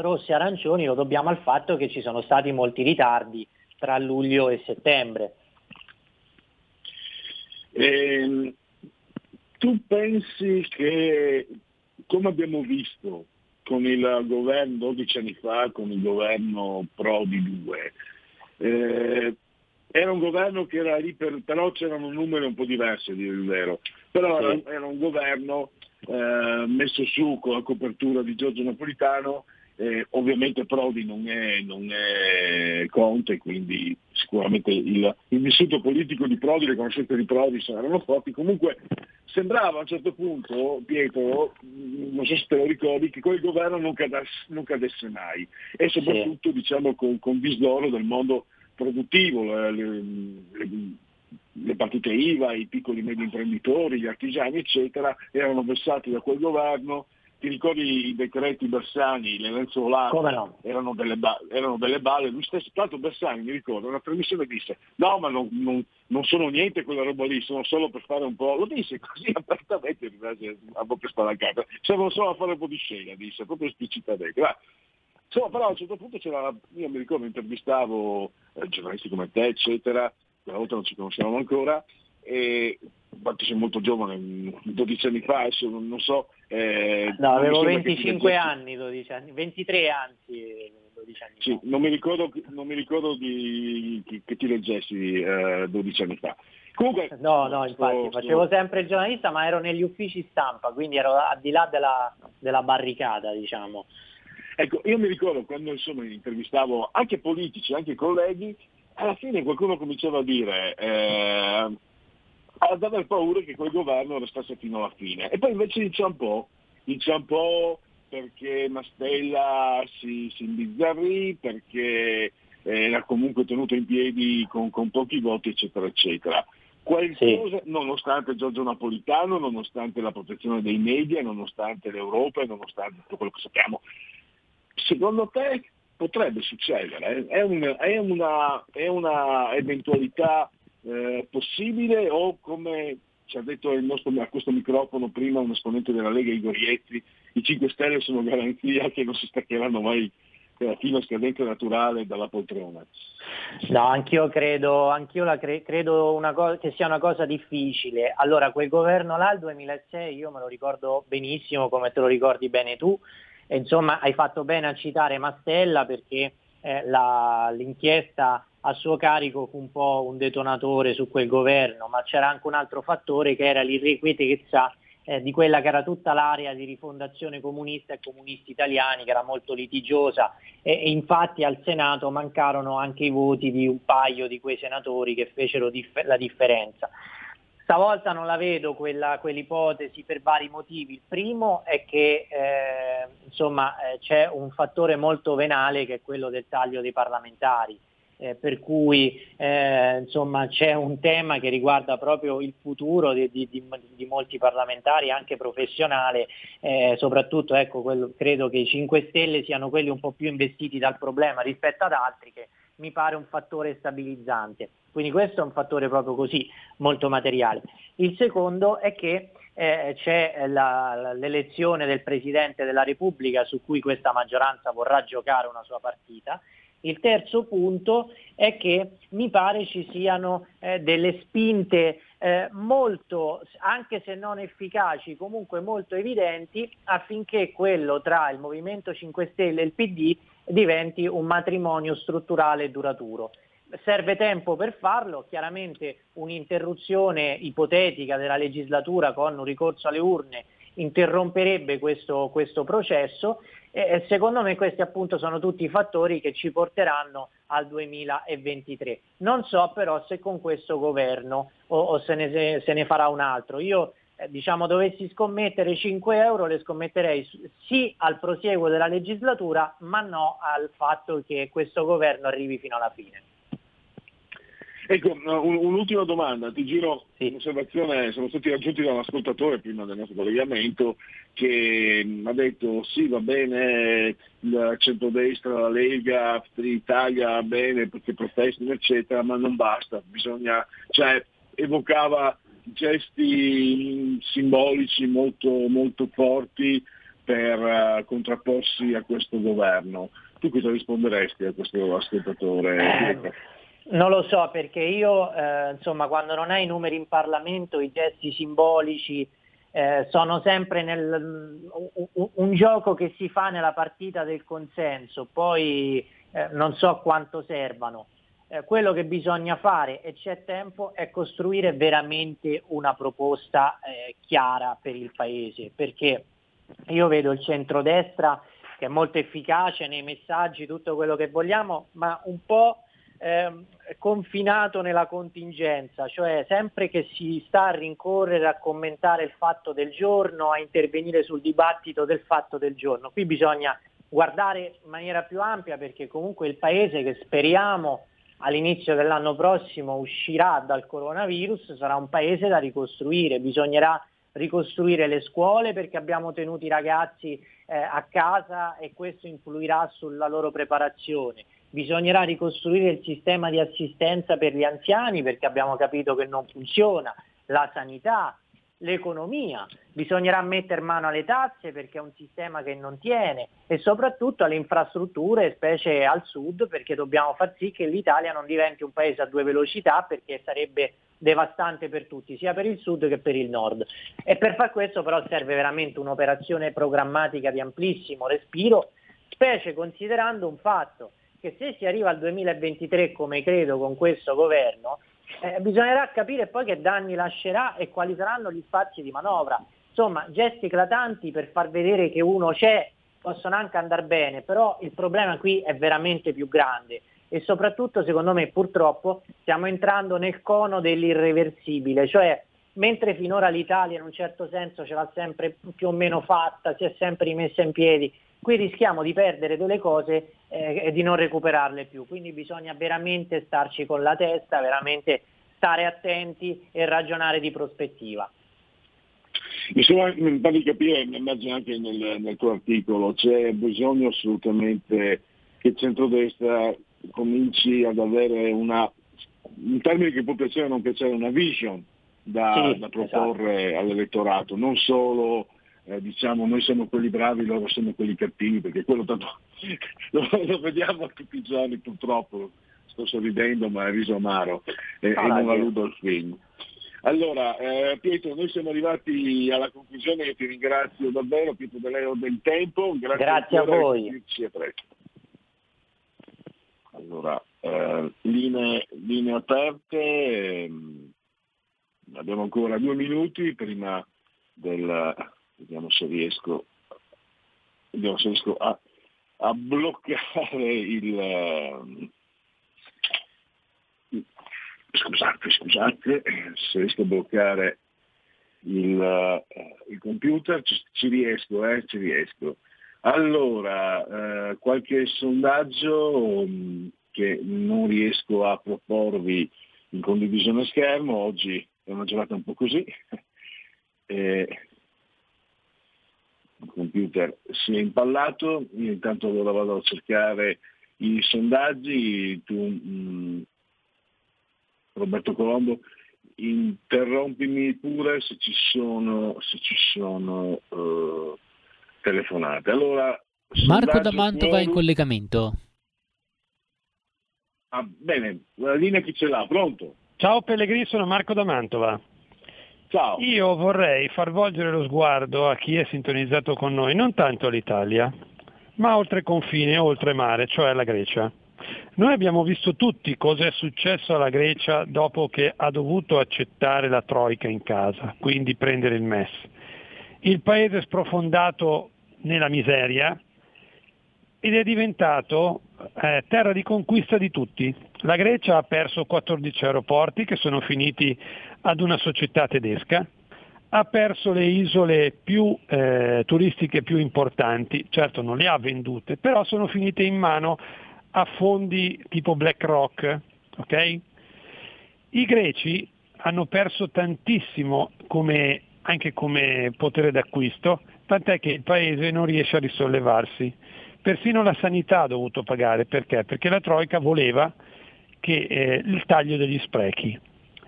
rosse e arancioni, lo dobbiamo al fatto che ci sono stati molti ritardi tra luglio e settembre. Eh, tu pensi che, come abbiamo visto, con il governo 12 anni fa, con il governo Prodi 2. Eh, era un governo che era lì, per, però c'erano numeri un po' diversi a dire il vero, però era, era, un governo eh, messo su con la copertura di Giorgio Napolitano eh, ovviamente Prodi non è, non è, Conte, quindi sicuramente il, il, vissuto politico di Prodi, le conoscenze di Prodi saranno forti. Comunque sembrava a un certo punto, Pietro, non so se te lo ricordi, che quel governo non cadesse, non cadesse mai e soprattutto sì. diciamo, con, con disdoro del mondo produttivo, le, le, le partite IVA, i piccoli e medi imprenditori, gli artigiani, eccetera, erano vessati da quel governo ti ricordi i decreti Bersani, le lenzuolate, no? erano, delle ba- erano delle balle, lui stesso, tanto Bersani mi ricordo, una trasmissione disse, no ma non, non, non, sono niente quella roba lì, sono solo per fare un po', lo disse così [laughs] apertamente, a bocca spalancata, servono solo a fare un po' di scena, disse, proprio esplicitamente. Ma, insomma, però a un certo punto c'era, io mi ricordo, intervistavo eh, giornalisti come te, eccetera, quella volta non ci conoscevamo ancora, e infatti sei molto giovane, 12 anni fa, adesso non so. Eh, no, avevo 25 anni, 12 anni, 23 anzi. 12 anni sì, non mi ricordo, non mi ricordo di, che, che ti leggessi eh, 12 anni fa. Comunque, no, no, infatti sto, facevo sto... sempre il giornalista, ma ero negli uffici stampa, quindi ero al di là della, della barricata, diciamo. Ecco, io mi ricordo quando insomma intervistavo anche politici, anche colleghi, alla fine qualcuno cominciava a dire eh, ad aver paura che quel governo restasse fino alla fine. E poi invece inciampò, inciampò perché Mastella si, si imbizzarrì, perché era comunque tenuto in piedi con, con pochi voti, eccetera, eccetera. Qualcosa, sì. nonostante Giorgio Napolitano, nonostante la protezione dei media, nonostante l'Europa e nonostante tutto quello che sappiamo, secondo te potrebbe succedere? È, un, è, una, è una eventualità eh, possibile o come ci ha detto nostro, a questo microfono prima un esponente della Lega Igor Iezzi, i 5 Stelle sono garanzia che non si staccheranno mai fino a scadenza naturale dalla poltrona. No, anch'io credo, anch'io la cre- credo co- che sia una cosa difficile. Allora, quel governo là, il 2006, io me lo ricordo benissimo, come te lo ricordi bene tu, e, insomma hai fatto bene a citare Mastella perché eh, la, l'inchiesta a suo carico fu un po' un detonatore su quel governo, ma c'era anche un altro fattore che era l'irrequietezza eh, di quella che era tutta l'area di rifondazione comunista e comunisti italiani, che era molto litigiosa e, e, infatti al Senato mancarono anche i voti di un paio di quei senatori che fecero dif- la differenza. Stavolta non la vedo quella, quell'ipotesi per vari motivi. Il primo è che eh, insomma, eh, c'è un fattore molto venale che è quello del taglio dei parlamentari. Eh, per cui eh, insomma, c'è un tema che riguarda proprio il futuro di, di, di, molti parlamentari, anche professionale, eh, soprattutto ecco, quello, credo che i 5 Stelle siano quelli un po' più investiti dal problema rispetto ad altri che mi pare un fattore stabilizzante. Quindi questo è un fattore proprio così, molto materiale. Il secondo è che eh, c'è la, l'elezione del Presidente della Repubblica su cui questa maggioranza vorrà giocare una sua partita. Il terzo punto è che mi pare ci siano eh, delle spinte eh, molto, anche se non efficaci, comunque molto evidenti affinché quello tra il Movimento 5 Stelle e il PD diventi un matrimonio strutturale e duraturo. Serve tempo per farlo, chiaramente un'interruzione ipotetica della legislatura con un ricorso alle urne interromperebbe questo, questo processo e secondo me questi appunto sono tutti i fattori che ci porteranno al 2023. Non so però se con questo governo o, o se, ne, se, ne, farà un altro. Io eh, diciamo dovessi scommettere 5 euro le scommetterei sì al prosieguo della legislatura ma no al fatto che questo governo arrivi fino alla fine. Ecco, un'ultima domanda, ti giro sì. un'osservazione, siamo stati raggiunti da un ascoltatore prima del nostro collegamento che mi ha detto sì va bene il centrodestra, la Lega, l'Italia, bene perché protestano eccetera, ma non basta, bisogna, cioè evocava gesti simbolici molto, molto forti per uh, contrapporsi a questo governo. Tu cosa risponderesti a questo ascoltatore? Non lo so perché io, eh, insomma, quando non hai i numeri in Parlamento, i gesti simbolici eh, sono sempre nel, un, un, gioco che si fa nella partita del consenso, poi eh, non so quanto servano. Eh, quello che bisogna fare, e c'è tempo, è costruire veramente una proposta eh, chiara per il Paese, perché io vedo il centrodestra che è molto efficace nei messaggi, tutto quello che vogliamo, ma un po' eh, confinato nella contingenza, cioè sempre che si sta a rincorrere a commentare il fatto del giorno, a intervenire sul dibattito del fatto del giorno. Qui bisogna guardare in maniera più ampia perché comunque il paese che speriamo all'inizio dell'anno prossimo uscirà dal coronavirus, sarà un paese da ricostruire, bisognerà ricostruire le scuole perché abbiamo tenuto i ragazzi eh, a casa e questo influirà sulla loro preparazione. Bisognerà ricostruire il sistema di assistenza per gli anziani perché abbiamo capito che non funziona, la sanità, l'economia, bisognerà mettere mano alle tasse perché è un sistema che non tiene e soprattutto alle infrastrutture, specie al sud, perché dobbiamo far sì che l'Italia non diventi un paese a due velocità perché sarebbe devastante per tutti, sia per il sud che per il nord. E per far questo però serve veramente un'operazione programmatica di amplissimo respiro, specie considerando un fatto che se si arriva al 2023 come credo con questo governo, eh, bisognerà capire poi che danni lascerà e quali saranno gli spazi di manovra. Insomma, gesti eclatanti per far vedere che uno c'è possono anche andare bene, però il problema qui è veramente più grande e soprattutto secondo me purtroppo stiamo entrando nel cono dell'irreversibile, cioè mentre finora l'Italia in un certo senso ce l'ha sempre più o meno fatta, si è sempre rimessa in piedi, qui rischiamo di perdere delle cose eh, e di non recuperarle più, quindi bisogna veramente starci con la testa, veramente stare attenti e ragionare di prospettiva. Mi pare di capire, immagino anche nel, nel tuo articolo, c'è bisogno assolutamente che il centrodestra cominci ad avere una, un termine che può piacere o non piacere, una vision da, sì, da proporre esatto. all'elettorato, non solo eh, diciamo noi siamo quelli bravi, loro sono quelli cattivi, perché quello tanto [laughs] lo, lo, vediamo tutti i giorni purtroppo, sto sorridendo ma è viso amaro e, ah, e non alludo al film. Allora, eh, Pietro, noi siamo arrivati alla conclusione, io ti ringrazio davvero Pietro De Leo del tempo, grazie, grazie a voi. a presto. Allora, eh, linee, linee, aperte, ehm, abbiamo ancora due minuti prima del, vediamo se riesco, vediamo se riesco a, a bloccare il, ehm, scusate, scusate, se riesco a bloccare il, eh, il computer, ci, ci, riesco, eh, ci riesco. Allora, eh, qualche sondaggio um, che non riesco a proporvi in condivisione schermo, oggi è una giornata un po' così. [laughs] Eh, il computer si è impallato, io intanto allora vado a cercare i sondaggi, tu mh, mm, Roberto Colombo interrompimi pure se ci sono, se ci sono uh, telefonate. Allora, Marco da Mantova in collegamento. Ah, bene, la linea chi ce l'ha? Pronto? Ciao Pellegrini, sono Marco da Mantova. Ciao. Io vorrei far volgere lo sguardo a chi è sintonizzato con noi, non tanto all'Italia, ma oltre confine, oltre mare, cioè alla Grecia. Noi abbiamo visto tutti cosa è successo alla Grecia dopo che ha dovuto accettare la Troica in casa, quindi prendere il MES. Il paese è sprofondato nella miseria ed è diventato eh, terra di conquista di tutti. La Grecia ha perso 14 aeroporti che sono finiti ad una società tedesca, ha perso le isole più eh, turistiche più importanti, certo non le ha vendute, però sono finite in mano a fondi tipo BlackRock. Okay? I greci hanno perso tantissimo come, anche come potere d'acquisto, tant'è che il paese non riesce a risollevarsi. Persino la sanità ha dovuto pagare, perché? Perché la Troica voleva che, eh, il taglio degli sprechi.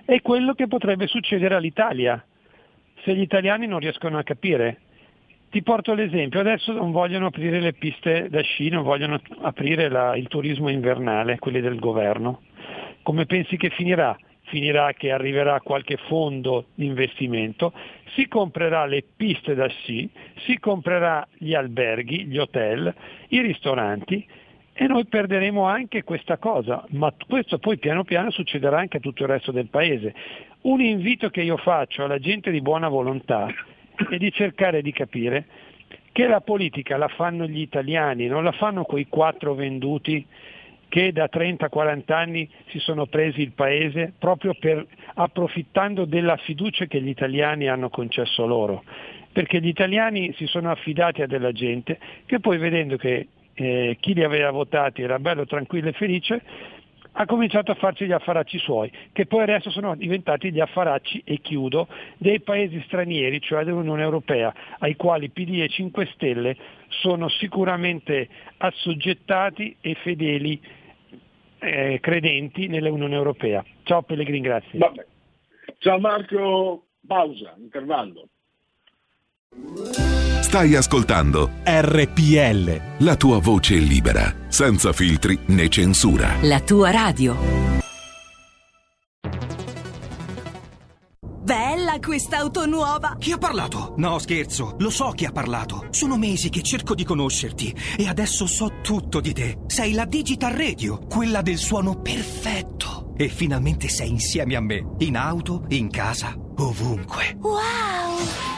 È quello che potrebbe succedere all'Italia, se gli italiani non riescono a capire. Ti porto l'esempio, adesso non vogliono aprire le piste da sci, non vogliono aprire la, il turismo invernale, quelli del governo. Come pensi che finirà? Finirà che arriverà qualche fondo di investimento, si comprerà le piste da sci, si comprerà gli alberghi, gli hotel, i ristoranti e noi perderemo anche questa cosa, ma questo poi piano piano succederà anche a tutto il resto del paese. Un invito che io faccio alla gente di buona volontà è di cercare di capire che la politica la fanno gli italiani, non la fanno quei quattro venduti che da 30-40 anni si sono presi il paese proprio per, approfittando della fiducia che gli italiani hanno concesso loro. Perché gli italiani si sono affidati a della gente che poi vedendo che eh, chi li aveva votati era bello, tranquillo e felice, ha cominciato a farci gli affaracci suoi, che poi adesso sono diventati gli affaracci, e chiudo, dei paesi stranieri, cioè dell'Unione Europea, ai quali PD e 5 Stelle sono sicuramente assoggettati e fedeli eh, credenti nell'Unione Europea. Ciao Pellegrini, grazie. Vabbè. Ciao Marco, pausa, intervallo. Stai ascoltando RPL. la tua voce libera, senza filtri né censura. La tua radio. Bella quest'auto nuova! Chi ha parlato? No, scherzo, lo so chi ha parlato. Sono mesi che cerco di conoscerti e adesso so tutto di te. Sei la Digital Radio, quella del suono perfetto. E finalmente sei insieme a me, in auto, in casa, ovunque. Wow!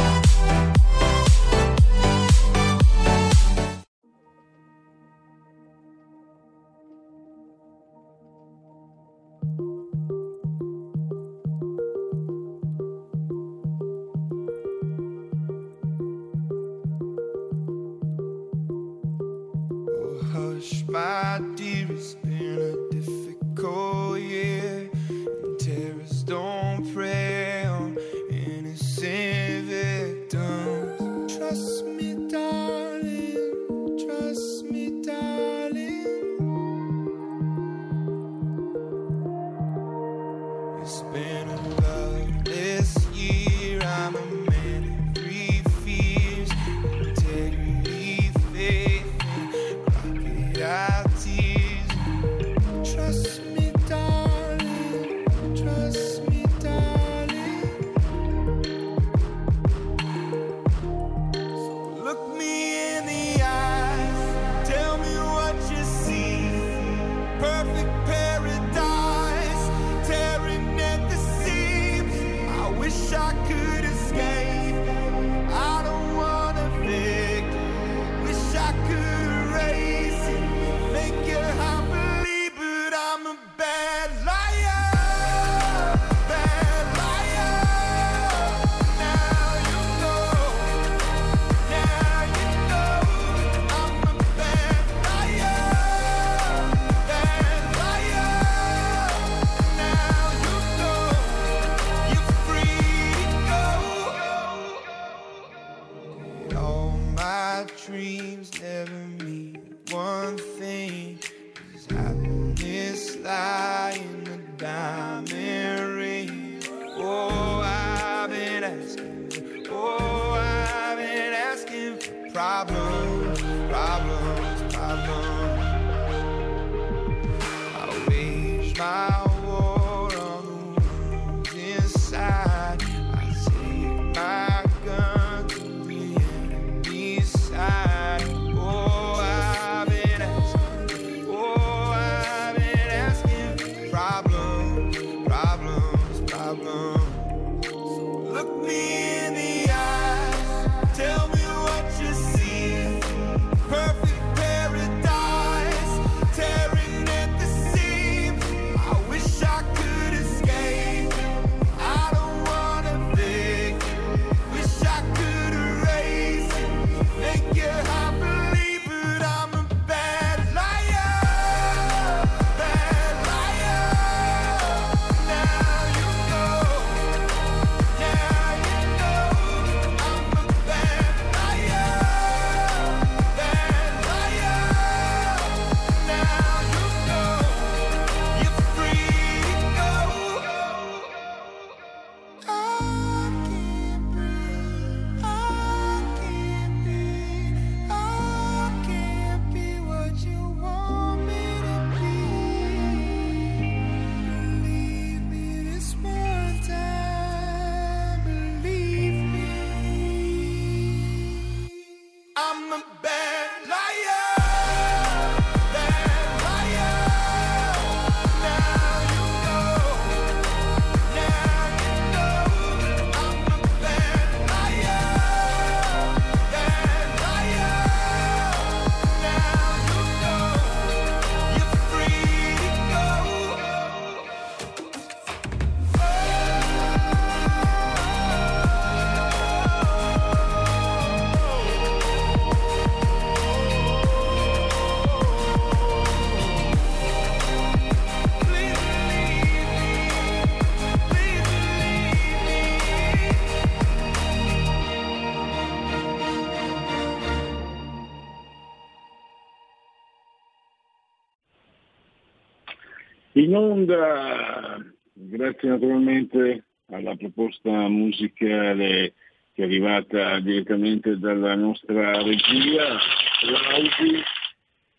In onda, grazie naturalmente alla proposta musicale che è arrivata direttamente dalla nostra regia, Claudi,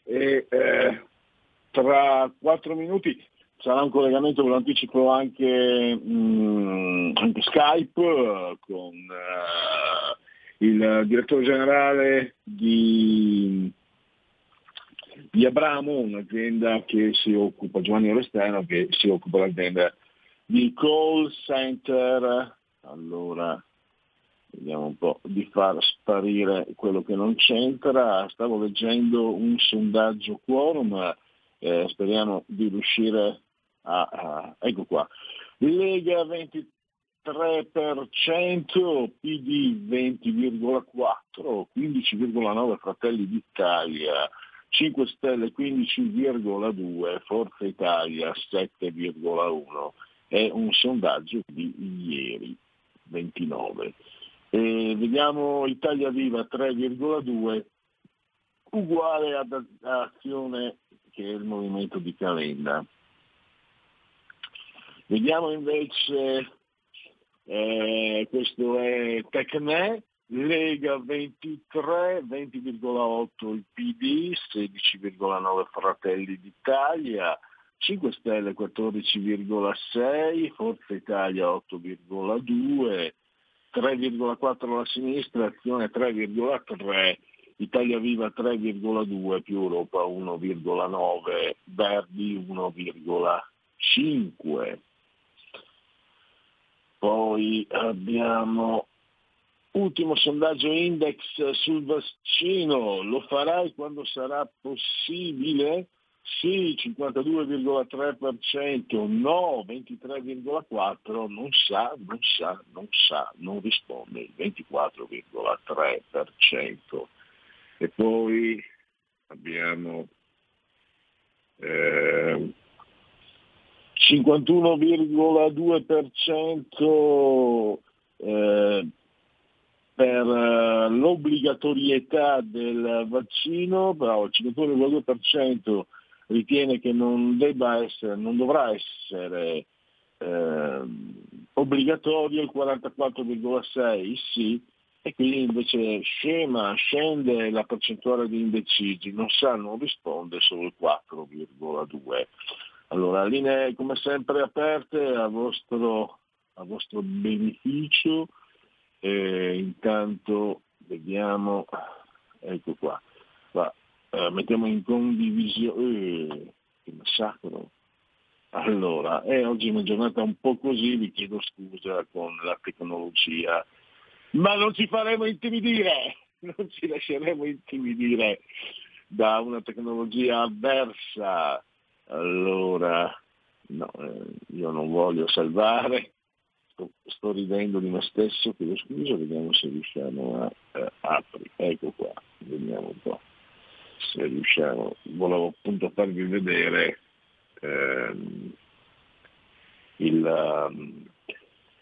e eh, tra quattro minuti sarà un collegamento, ve lo anticipo anche, mm, anche Skype con eh, il direttore generale di, di Abramo, un'azienda che si occupa, Giovanni Orestano, che si occupa dell'azienda di call center. Allora, vediamo un po' di far sparire quello che non c'entra. Stavo leggendo un sondaggio quorum, eh, speriamo di riuscire a, a, ecco qua. Lega 23%, PD 20,4%, 15,9% Fratelli d'Italia, 5 Stelle 15,2%, Forza Italia 7,1%. È un sondaggio di ieri, 29. E vediamo Italia Viva 3,2, uguale ad Azione che è il movimento di Calenda. Vediamo invece, eh, questo è Tecne, Lega 23, 20,8 il PD, 16,9 Fratelli d'Italia, 5 Stelle 14,6, Forza Italia 8,2, 3,4 la sinistra, Azione 3,3, Italia Viva 3,2 più Europa 1,9, Verdi 1,5. Poi abbiamo ultimo sondaggio index sul vaccino, lo farai quando sarà possibile? Sì, 52,3%, no, 23,4%, non sa, non sa, non sa, non risponde, il 24,3%. E poi abbiamo eh, 51,2% eh, per eh, l'obbligatorietà del vaccino, però il 51,2% ritiene che non debba essere, non dovrà essere eh, obbligatorio, il 44,6% sì, e quindi invece scema, scende la percentuale di indecisi, non sa, non risponde solo il 4,2%. Allora, linee come sempre aperte a vostro, a vostro beneficio. Eh, intanto vediamo, ecco qua, qua eh, mettiamo in condivisione, eh, che massacro. Allora, eh, oggi è una giornata un po' così, vi chiedo scusa con la tecnologia, ma non ci faremo intimidire, [laughs] non ci lasceremo intimidire da una tecnologia avversa allora, no, eh, io non voglio salvare, sto, sto, ridendo di me stesso, chiedo scusa, vediamo se riusciamo a eh, aprire. Ecco qua, vediamo un po' se riusciamo. Volevo appunto farvi vedere ehm, il, um,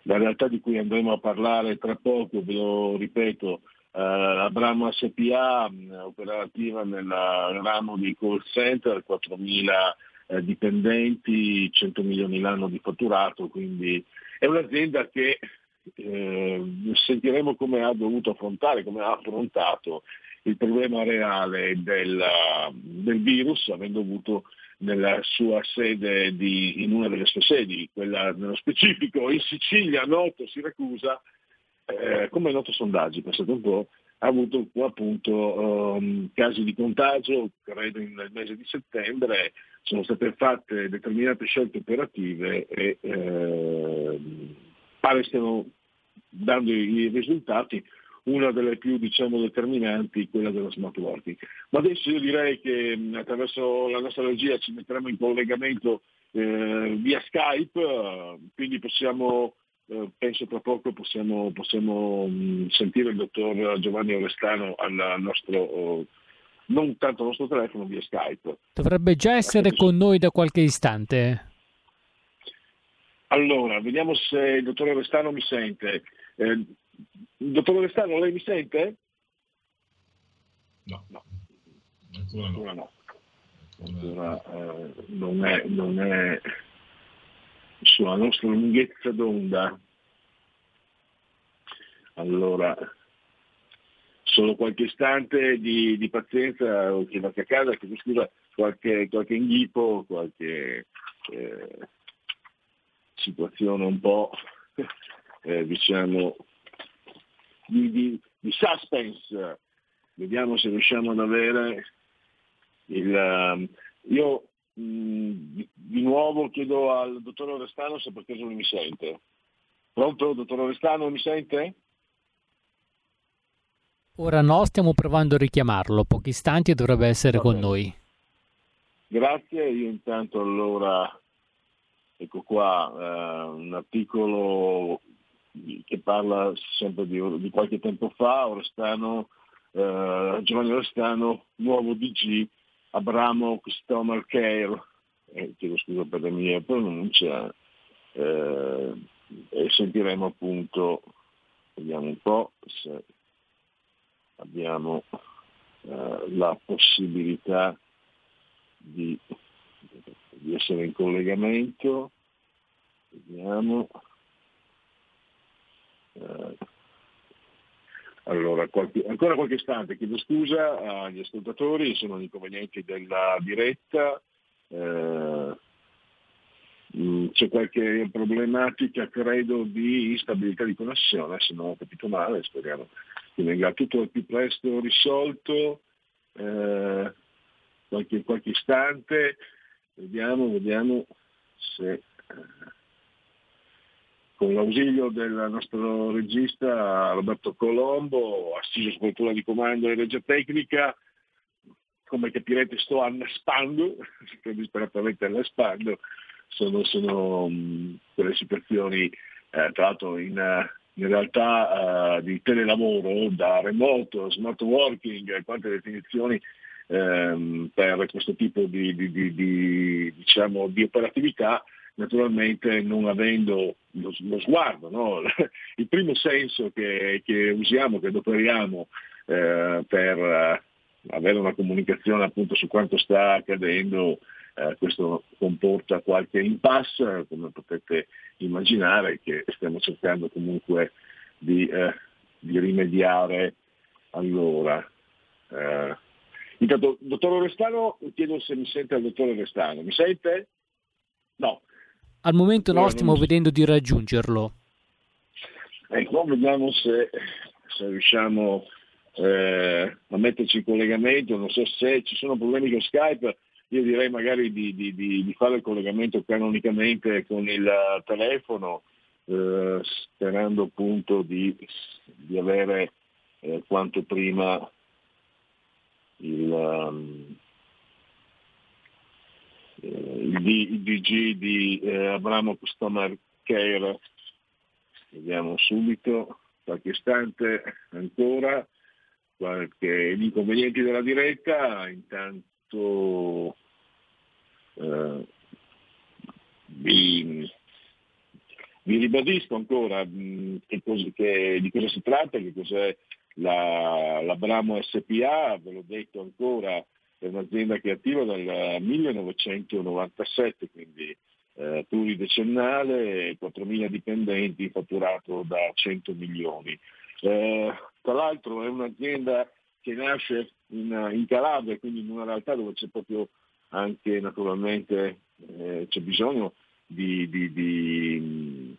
la realtà di cui andremo a parlare tra poco, ve lo ripeto, Uh, Abramo SPA mh, operativa nel ramo di call center, 4.000 eh, dipendenti, 100 milioni l'anno di fatturato, quindi è un'azienda che eh, sentiremo come ha dovuto affrontare, come ha affrontato il problema reale del, del virus, avendo avuto nella sua sede di, in una delle sue sedi, quella nello specifico in Sicilia, Noto, Siracusa, eh, come noto sondaggi, pensate un po', ha avuto appunto um, casi di contagio, credo nel mese di settembre, sono state fatte determinate scelte operative e eh, pare stiano dando i risultati, una delle più diciamo, determinanti, quella dello smart working. Ma adesso io direi che attraverso la nostra regia ci metteremo in collegamento eh, via Skype, quindi possiamo penso tra poco possiamo, possiamo mh, sentire il dottor Giovanni Orestano al nostro, oh, non tanto al nostro telefono, via Skype. Dovrebbe già essere con noi da qualche istante. Allora, vediamo se il dottor Orestano mi sente. Eh, dottor Orestano, lei mi sente? No. no. Ancora no. Ancora no. ancora eh, non, è, non è sulla nostra lunghezza d'onda. Allora, solo qualche istante di, di pazienza, o chiedete a casa, chiedo scusa, qualche, qualche inghippo, qualche eh, situazione un po' [laughs] eh, diciamo di, di, di, suspense. Vediamo se riusciamo ad avere il... Io di, di, nuovo chiedo al dottor Orestano se per caso mi sente. Pronto, dottor Orestano, mi sente? Ora no, stiamo provando a richiamarlo. Pochi istanti dovrebbe essere con noi. Grazie, io intanto allora, ecco qua, eh, un articolo che parla sempre di, di qualche tempo fa, Orestano, eh, Giovanni Orestano, nuovo DG, Abramo Customer Care, eh, chiedo scusa per la mia pronuncia, eh, e sentiremo appunto, vediamo un po' se abbiamo eh, la possibilità di, di essere in collegamento. Vediamo. Eh, allora, qualche, ancora qualche istante, chiedo scusa agli ascoltatori, sono gli inconvenienti della diretta, eh, mm, c'è qualche problematica, credo, di instabilità di connessione, se non ho capito male, speriamo che venga tutto al più presto risolto. Eh, qualche, qualche istante, vediamo, vediamo se eh, con l'ausilio del nostro regista Roberto Colombo, assiso svoltura di comando e regia tecnica, come capirete sto annaspando, [laughs] sto disperatamente annaspando, sono, sono quelle situazioni eh, tra l'altro in, in realtà uh, di telelavoro, da remoto, smart working, quante definizioni ehm, per questo tipo di, di, di, diciamo, di operatività, naturalmente non avendo lo, lo sguardo, no? [laughs] il primo senso che, che, usiamo, che adoperiamo eh, per eh, avere una comunicazione appunto su quanto sta accadendo, eh, questo comporta qualche impasse, come potete immaginare, che stiamo cercando comunque di, eh, di rimediare allora. Eh, Intanto, dottor Orestano, chiedo se mi sente il dottor Orestano. Mi sente? No. Al momento no, stiamo non... vedendo di raggiungerlo. Ecco, vediamo se, se riusciamo eh, a metterci in collegamento. Non so se ci sono problemi con Skype, io direi magari di, di, di, di fare il collegamento canonicamente con il telefono, eh, sperando appunto di, avere eh, quanto prima il, um, il, D, il, DG di eh, Abramo Customer Care. Vediamo subito, qualche istante ancora, qualche, gli inconvenienti della diretta, intanto eh, vi, vi, ribadisco ancora mh, mm, che che, di cosa si tratta, che cos'è la, la SPA, ve l'ho detto ancora, è un'azienda che è attiva dal 1997, quindi eh, pluridecennale, 4.000 dipendenti, fatturato da 100 milioni. Eh, tra l'altro è un'azienda che nasce in, in, Calabria, quindi in una realtà dove c'è proprio anche naturalmente eh, c'è bisogno di, di, di,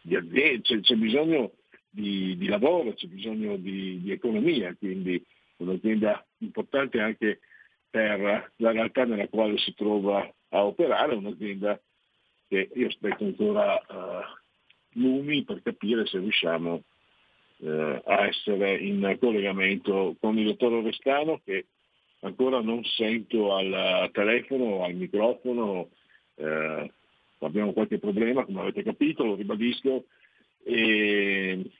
di aziende, c'è, c'è bisogno di, lavoro, c'è bisogno di economia, quindi un'azienda importante anche per la realtà nella quale si trova a operare, un'azienda che io aspetto ancora uh, lumi per capire se riusciamo uh, a essere in collegamento con il dottor Orestano che ancora non sento al telefono al microfono, uh, abbiamo qualche problema come avete capito, lo ribadisco, e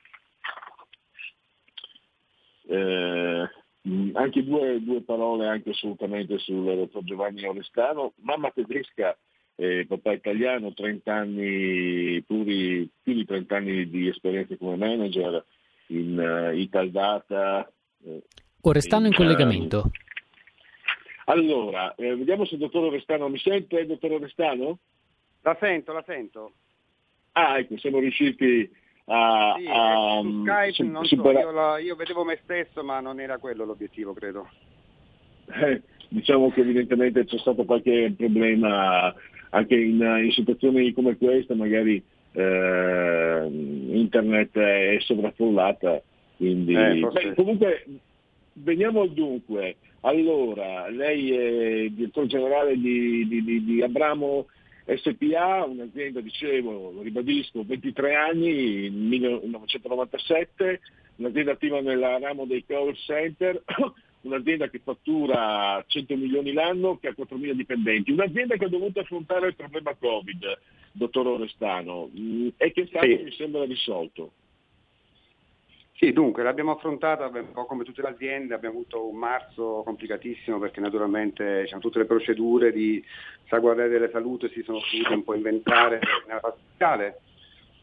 eh, anche due, due, parole anche assolutamente sul dottor Giovanni Orestano, mamma tedesca e papà italiano, 30 anni, puri, più di 30 anni di esperienza come manager in uh, Italdata. Uh, Orestano in, in collegamento. Allora, eh, vediamo se il dottor Orestano mi sente, dottor Orestano? La sento, la sento. Ah, ecco, siamo riusciti a... Sì, a su Skype su- non so, io, la- io vedevo me stesso ma non era quello l'obiettivo credo. Eh, diciamo che evidentemente c'è stato qualche problema anche in, in situazioni come questa, magari eh, internet è sovraffollata, quindi Eh, Beh, comunque veniamo al dunque. Allora, lei è direttore generale di, di- di- di Abramo SPA, un'azienda, dicevo, lo ribadisco, 23 anni, 1997, un'azienda attiva nel ramo dei call center, [coughs] un'azienda che fattura 100 milioni l'anno, che ha 4.000 dipendenti, un'azienda che ha dovuto affrontare il problema Covid, dottor Orestano, mm, e che è stato, Sì. mi sembra, risolto. Sì, dunque l'abbiamo affrontata un po' come tutte le aziende, abbiamo avuto un marzo complicatissimo perché naturalmente diciamo, tutte le procedure di salvaguardia della salute si sono dovute un po' inventare nella fase fiscale.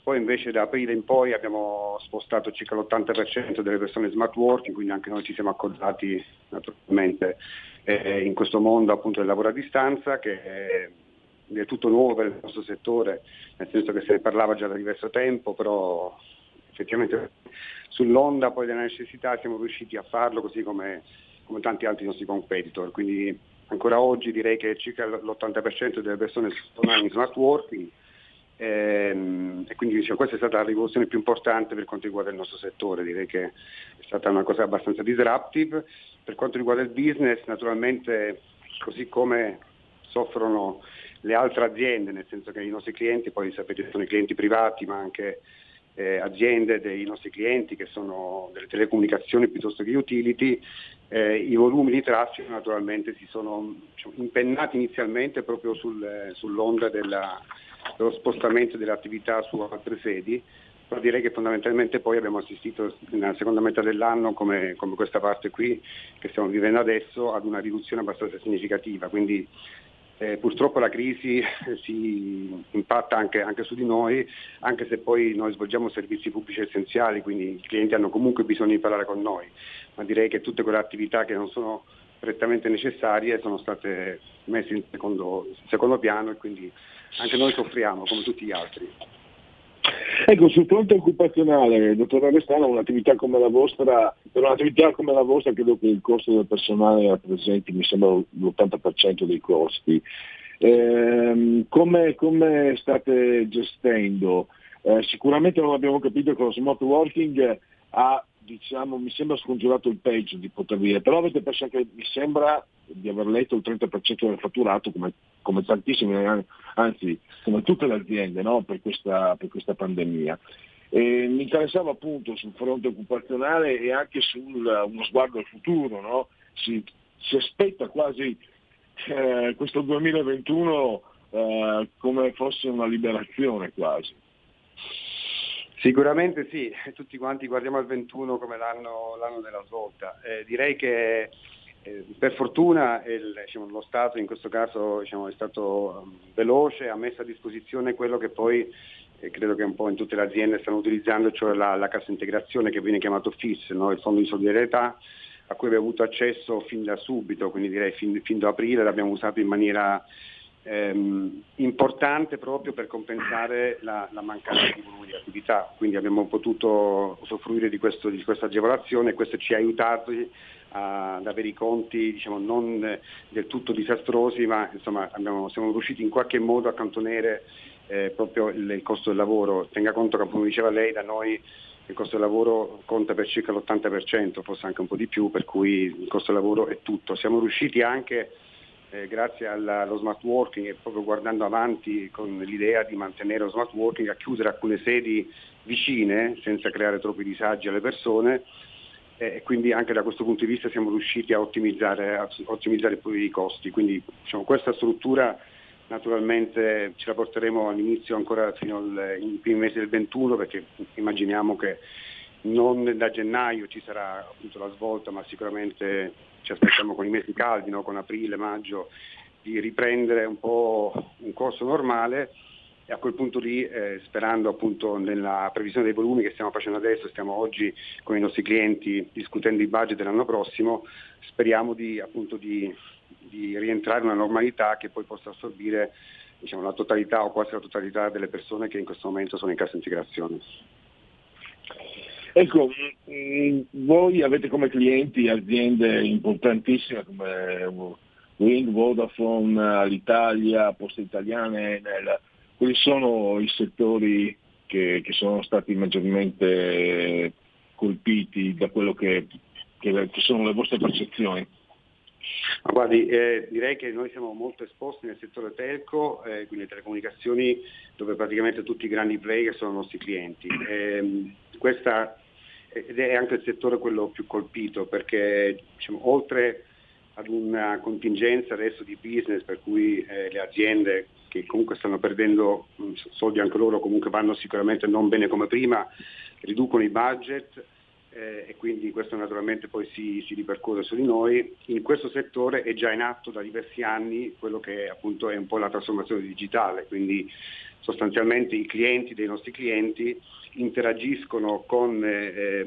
Poi invece da aprile in poi abbiamo spostato circa l'80% delle persone smart working, quindi anche noi ci siamo accordati naturalmente eh, in questo mondo appunto del lavoro a distanza che è del tutto nuovo per il nostro settore, nel senso che se ne parlava già da diverso tempo, però effettivamente sull'onda poi della necessità siamo riusciti a farlo così come, come tanti altri nostri competitor. Quindi ancora oggi direi che circa l'80% delle persone sono in smart working ehm, e quindi diciamo, questa è stata la rivoluzione più importante per quanto riguarda il nostro settore, direi che è stata una cosa abbastanza disruptive. Per quanto riguarda il business, naturalmente così come soffrono le altre aziende, nel senso che i nostri clienti, poi sapete sono i clienti privati ma anche eh, aziende dei nostri clienti che sono delle telecomunicazioni piuttosto che utility, eh, i volumi di traffico naturalmente si sono diciamo, impennati inizialmente proprio sul- sull'onda della- dello spostamento delle attività su altre sedi, però direi che fondamentalmente poi abbiamo assistito nella seconda metà dell'anno, come, come questa parte qui che stiamo vivendo adesso, ad una riduzione abbastanza significativa. Quindi eh, purtroppo la crisi si impatta anche, anche su di noi, anche se poi noi svolgiamo servizi pubblici essenziali, quindi i clienti hanno comunque bisogno di parlare con noi, ma direi che tutte quelle attività che non sono prettamente necessarie sono state messe in secondo, secondo piano e quindi anche noi soffriamo come tutti gli altri. Ecco, sul fronte occupazionale, dottor Arestano, un'attività come la vostra, per un'attività come la vostra credo che il costo del personale rappresenti, mi sembra, l'80% dei costi. Ehm, come, come state gestendo? Eh, sicuramente non abbiamo capito che lo smart working ha, diciamo, mi sembra scongiurato il peggio di poter dire, però avete perso anche, mi sembra di aver letto il 30% del fatturato come, come tantissime, anzi come tutte le aziende no? per, questa, per questa pandemia. E mi interessava appunto sul fronte occupazionale e anche su uno sguardo al futuro, no? si, si aspetta quasi eh, questo 2021 eh, come fosse una liberazione quasi. Sicuramente sì, [laughs] tutti quanti guardiamo al 21 come l'anno, l'anno della svolta. Eh, direi che eh, per fortuna il, diciamo, lo Stato in questo caso diciamo, è stato um, veloce, ha messo a disposizione quello che poi eh, credo che un po' in tutte le aziende stanno utilizzando, cioè la, la cassa integrazione che viene chiamato FIS, no? il Fondo di solidarietà, a cui abbiamo avuto accesso fin da subito, quindi direi fin, fin da aprile l'abbiamo usato in maniera ehm, importante proprio per compensare la, la mancanza di volumi di attività, quindi abbiamo potuto usufruire di, questo, di questa agevolazione e questo ci ha aiutato a- ad avere i conti diciamo, non eh, del tutto disastrosi, ma insomma abbiamo- siamo riusciti in qualche modo a cantonere eh, proprio il, il costo del lavoro. Tenga conto che come diceva lei da noi il costo del lavoro conta per circa l'80%, forse anche un po' di più, per cui il costo del lavoro è tutto. Siamo riusciti anche eh, grazie allo smart working e proprio guardando avanti con l'idea di mantenere lo smart working a chiudere alcune sedi vicine senza creare troppi disagi alle persone eh, e quindi anche da questo punto di vista siamo riusciti a ottimizzare, a ottimizzare i costi. Quindi diciamo, questa struttura naturalmente ce la porteremo all'inizio ancora fino ai primi mesi del 21 perché immaginiamo che non da gennaio ci sarà appunto la svolta, ma sicuramente ci aspettiamo con i mesi caldi, no? con aprile, maggio, di riprendere un po' un corso normale e a quel punto lì, eh, sperando appunto nella previsione dei volumi che stiamo facendo adesso, stiamo oggi con i nostri clienti discutendo i budget dell'anno prossimo, speriamo di, appunto di, di rientrare in una normalità che poi possa assorbire diciamo, la totalità o quasi la totalità delle persone che in questo momento sono in cassa integrazione. Ecco, mh, voi avete come clienti aziende importantissime come Wind, Vodafone, Alitalia, Poste Italiane, Enel. Quali sono i settori che, che sono stati maggiormente colpiti da quello che, che, che sono le vostre percezioni? Guardi, eh, direi che noi siamo molto esposti nel settore telco, eh, quindi telecomunicazioni, dove praticamente tutti i grandi player sono nostri clienti. Eh, questa, ed è anche il settore quello più colpito perché diciamo, oltre ad una contingenza adesso di business per cui eh, le aziende che comunque stanno perdendo mh, soldi anche loro, comunque vanno sicuramente non bene come prima, riducono i budget, eh, e quindi questo naturalmente poi si, si, ripercuote su di noi. In questo settore è già in atto da diversi anni quello che appunto è un po' la trasformazione digitale, quindi sostanzialmente i clienti dei nostri clienti interagiscono con, eh,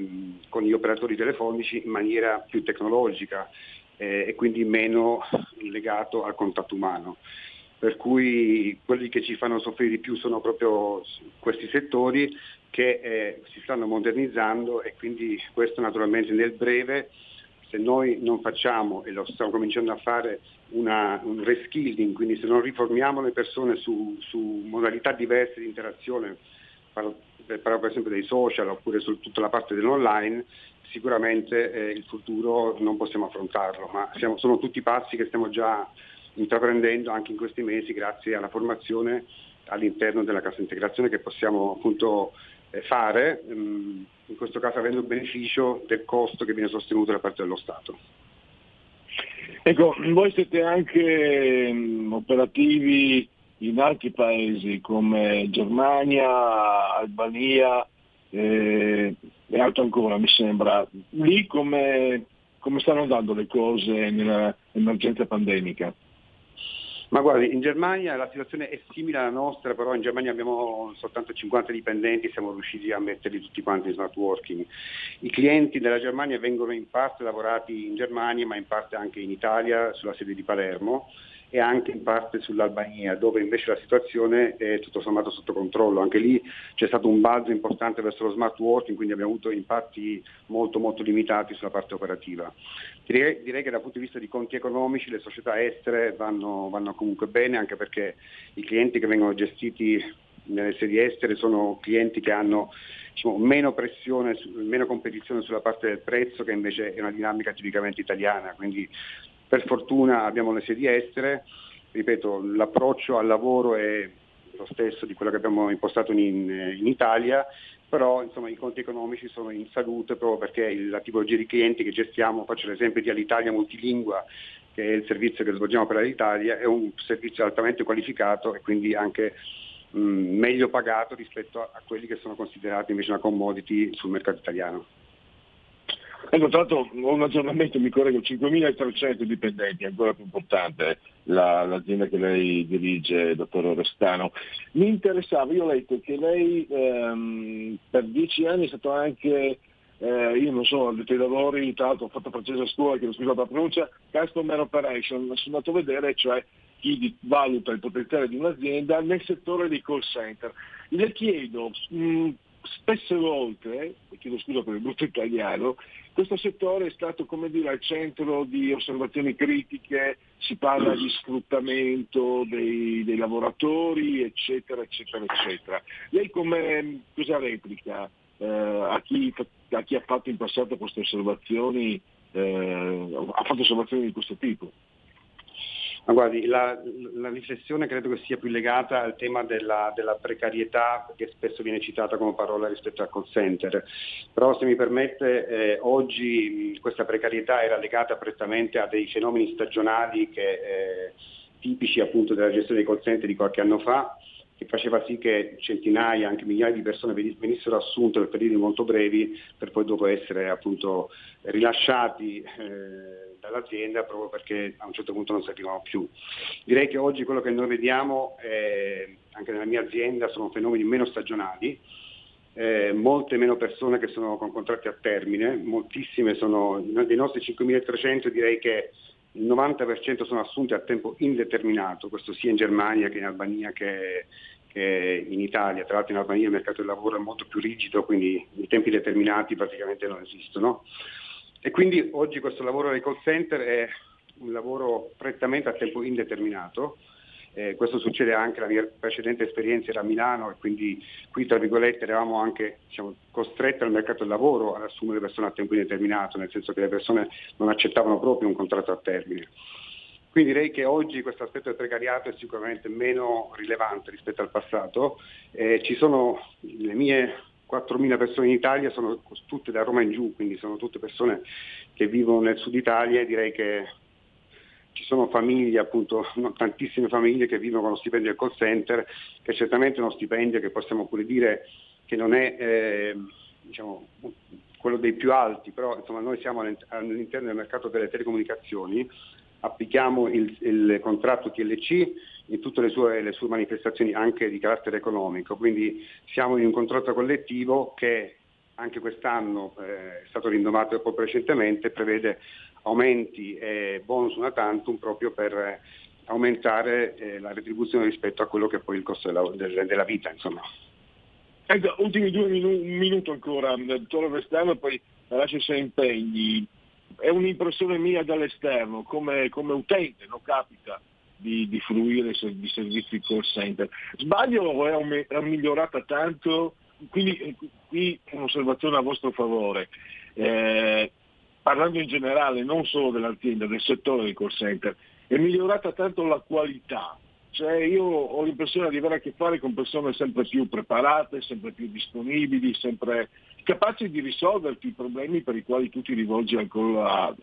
con gli operatori telefonici in maniera più tecnologica eh, e quindi meno legato al contatto umano. Per cui quelli che ci fanno soffrire di più sono proprio questi settori che eh, si stanno modernizzando e quindi questo naturalmente nel breve, se noi non facciamo, e lo stiamo cominciando a fare, una, un reskilling, quindi se non riformiamo le persone su, su modalità diverse di interazione, parlo, per esempio dei social oppure su tutta la parte dell'online, sicuramente eh, il futuro non possiamo affrontarlo, ma siamo, sono tutti passi che stiamo già intraprendendo anche in questi mesi grazie alla formazione all'interno della cassa integrazione che possiamo appunto eh, fare, mm, in questo caso avendo il beneficio del costo che viene sostenuto da parte dello Stato. Ecco, voi siete anche um, operativi in altri paesi come Germania, Albania eh, e altro ancora mi sembra. Lì come, come stanno andando le cose nell'emergenza pandemica? Ma guardi, in Germania la situazione è simile alla nostra, però in Germania abbiamo soltanto 50 dipendenti, siamo riusciti a metterli tutti quanti in smart working. I clienti della Germania vengono in parte lavorati in Germania, ma in parte anche in Italia, sulla sede di Palermo e anche in parte sull'Albania, dove invece la situazione è tutto sommato sotto controllo. Anche lì c'è stato un balzo importante verso lo smart working, quindi abbiamo avuto impatti molto molto limitati sulla parte operativa. Direi, direi che dal punto di vista di conti economici le società estere vanno, vanno comunque bene, anche perché i clienti che vengono gestiti nelle sedi estere sono clienti che hanno diciamo, meno pressione, meno competizione sulla parte del prezzo, che invece è una dinamica tipicamente italiana. Quindi per fortuna abbiamo le sedi estere, ripeto, l'approccio al lavoro è lo stesso di quello che abbiamo impostato in, in Italia, però insomma, i conti economici sono in salute proprio perché la tipologia di clienti che gestiamo, faccio l'esempio di Alitalia Multilingua, che è il servizio che svolgiamo per l'Italia, è un servizio altamente qualificato e quindi anche mh, meglio pagato rispetto a, a quelli che sono considerati invece una commodity sul mercato italiano. Ecco, tra l'altro ho un aggiornamento, mi correggo, 5.300 dipendenti, ancora più importante la, l'azienda che lei dirige, dottor Orestano. Mi interessava, io ho letto che lei ehm, per dieci anni è stato anche, eh, io non so, dei lavori, tra l'altro ho fatto francese a scuola, chiedo scusa per la pronuncia, Customer Operation, sono andato a vedere, cioè chi valuta il potenziale di un'azienda nel settore dei call center. Le chiedo, mh, spesse volte, chiedo scusa per il brutto italiano, questo settore è stato dire, al centro di osservazioni critiche, si parla di sfruttamento dei, dei lavoratori, eccetera, eccetera, eccetera. Lei come cosa replica eh, a, chi, a, chi, ha fatto in passato queste osservazioni, eh, ha fatto osservazioni di questo tipo? Ma guardi, la, la, riflessione credo che sia più legata al tema della, della, precarietà che spesso viene citata come parola rispetto al call center. Però se mi permette, eh, oggi questa precarietà era legata prettamente a dei fenomeni stagionali che, eh, tipici appunto della gestione dei call center di qualche anno fa, che faceva sì che centinaia, anche migliaia di persone venissero assunte per periodi molto brevi per poi dopo essere appunto rilasciati. Eh, dall'azienda proprio perché a un certo punto non servivano più. Direi che oggi quello che noi vediamo eh, anche nella mia azienda sono fenomeni meno stagionali, eh, molte meno persone che sono con contratti a termine, moltissime sono, dei nostri 5.300 direi che il 90% sono assunti a tempo indeterminato, questo sia in Germania che in Albania che, che in Italia. Tra l'altro in Albania il mercato del lavoro è molto più rigido, quindi i tempi determinati praticamente non esistono. E quindi oggi questo lavoro nei call center è un lavoro prettamente a tempo indeterminato. Eh, questo succede anche, la mia precedente esperienza era a Milano e quindi qui tra virgolette eravamo anche diciamo, costretti al mercato del lavoro ad assumere persone a tempo indeterminato, nel senso che le persone non accettavano proprio un contratto a termine. Quindi direi che oggi questo aspetto del precariato è sicuramente meno rilevante rispetto al passato. Eh, ci sono le mie 4.000 persone in Italia, sono tutte da Roma in giù, quindi sono tutte persone che vivono nel sud Italia e direi che ci sono famiglie, appunto, [laughs] tantissime famiglie che vivono con lo stipendio del call center, che è certamente uno stipendio che possiamo pure dire che non è eh, diciamo, quello dei più alti, però insomma, noi siamo all'interno del mercato delle telecomunicazioni, applichiamo il, il contratto TLC in tutte le sue, le sue, manifestazioni anche di carattere economico, quindi siamo in un contratto collettivo che anche quest'anno eh, è stato rinnovato po' recentemente, prevede aumenti e bonus una tantum proprio per aumentare eh, la retribuzione rispetto a quello che è poi il costo della, del, della vita. Insomma. Ecco, ultimi due minuti, un minuto ancora, dottore Vestano, e poi lascio se impegni. È un'impressione mia dall'esterno, come, come utente, non capita di, di fruire di servizi call center. Sbaglio è, è migliorata tanto? Quindi qui un'osservazione a vostro favore. Eh, parlando in generale, non solo dell'azienda, del settore dei call center, è migliorata tanto la qualità. Cioè io ho l'impressione di avere a che fare con persone sempre più preparate, sempre più disponibili, sempre capaci di risolverti i problemi per i quali tu ti rivolgi ancora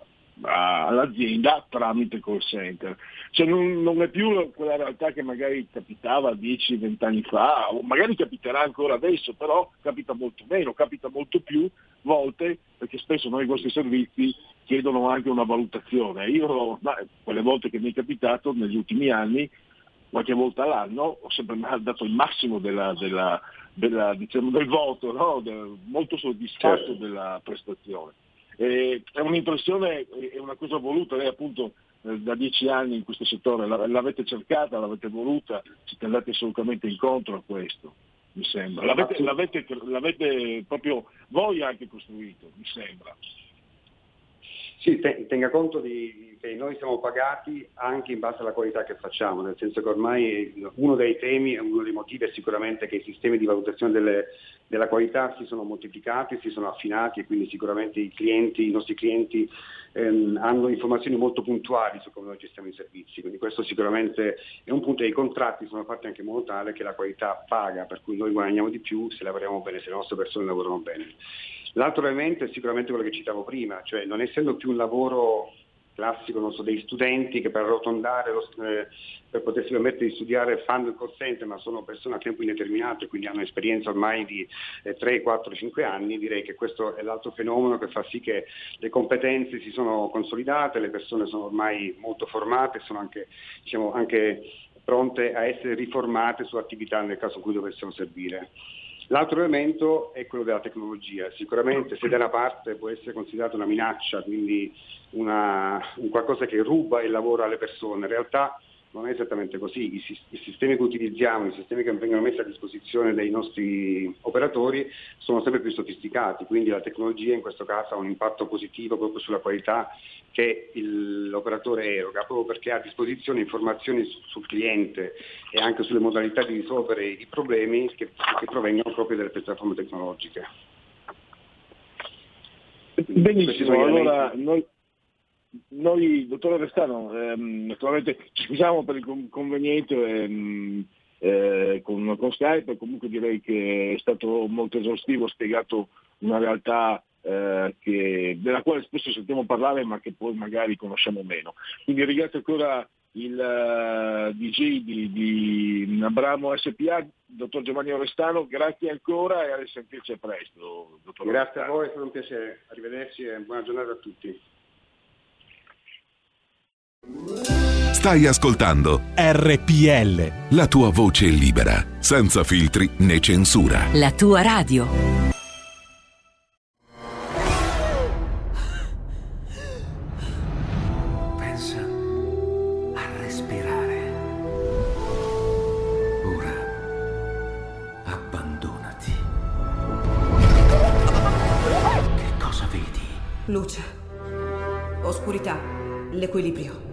all'azienda tramite call center. Cioè non, non, è più quella realtà che magari capitava 10-20 anni fa, o magari capiterà ancora adesso, però capita molto meno, capita molto più volte, perché spesso noi i vostri servizi chiedono anche una valutazione. Io, beh, quelle volte che mi è capitato negli ultimi anni, qualche volta all'anno, ho sempre dato il massimo della, della, della, diciamo, del voto, no? molto soddisfatto certo. della prestazione. Eh, è un'impressione, è una cosa voluta, lei appunto eh, da dieci anni in questo settore l'avete cercata, l'avete voluta, siete andati assolutamente incontro a questo, mi sembra. L'avete, l'avete, l'avete proprio voi anche costruito, mi sembra. Sì, tenga conto di, che noi siamo pagati anche in base alla qualità che facciamo, nel senso che ormai uno dei temi uno dei motivi è sicuramente che i sistemi di valutazione delle, della qualità si sono moltiplicati, si sono affinati e quindi sicuramente i clienti, i nostri clienti ehm, hanno informazioni molto puntuali su come noi gestiamo i servizi, quindi questo sicuramente è un punto e i contratti sono fatti anche in modo tale che la qualità paga, per cui noi guadagniamo di più se lavoriamo bene, se le nostre persone lavorano bene. L'altro elemento è sicuramente quello che citavo prima, cioè non essendo più un lavoro classico so, degli studenti che per arrotondare, eh, per potersi permettere di studiare fanno il call ma sono persone a tempo indeterminato e quindi hanno esperienza ormai di eh, 3, 4, 5 anni, direi che questo è l'altro fenomeno che fa sì che le competenze si sono consolidate, le persone sono ormai molto formate, sono anche, diciamo, anche pronte a essere riformate su attività nel caso in cui dovessero servire. L'altro elemento è quello della tecnologia. Sicuramente se da una parte può essere considerata una minaccia, quindi una, un qualcosa che ruba il lavoro alle persone, in realtà non è esattamente così. I, I, sistemi che utilizziamo, i sistemi che vengono messi a disposizione dei nostri operatori sono sempre più sofisticati, quindi la tecnologia in questo caso ha un impatto positivo proprio sulla qualità che il, l'operatore eroga, proprio perché ha a disposizione informazioni su, sul cliente e anche sulle modalità di risolvere i problemi che, che provengono proprio dalle piattaforme tecnologiche. Benissimo, allora noi, noi, dottore Restano, ehm, naturalmente ci scusiamo per il conveniente ehm, eh, con, con, Skype, comunque direi che è stato molto esaustivo, ha spiegato una realtà eh, che, della quale spesso sentiamo parlare ma che poi magari conosciamo meno. Quindi ringrazio ancora il uh, eh, DG di, di Abramo SPA, dottor Giovanni Orestano, grazie ancora e a risentirci presto. Grazie Orestano. a voi, è stato un piacere, arrivederci e buona giornata a tutti. Stai ascoltando RPL. La tua voce libera, senza filtri né censura. La tua radio. Pensa a respirare. Ora abbandonati. Che cosa vedi? Luce. Oscurità. L'equilibrio.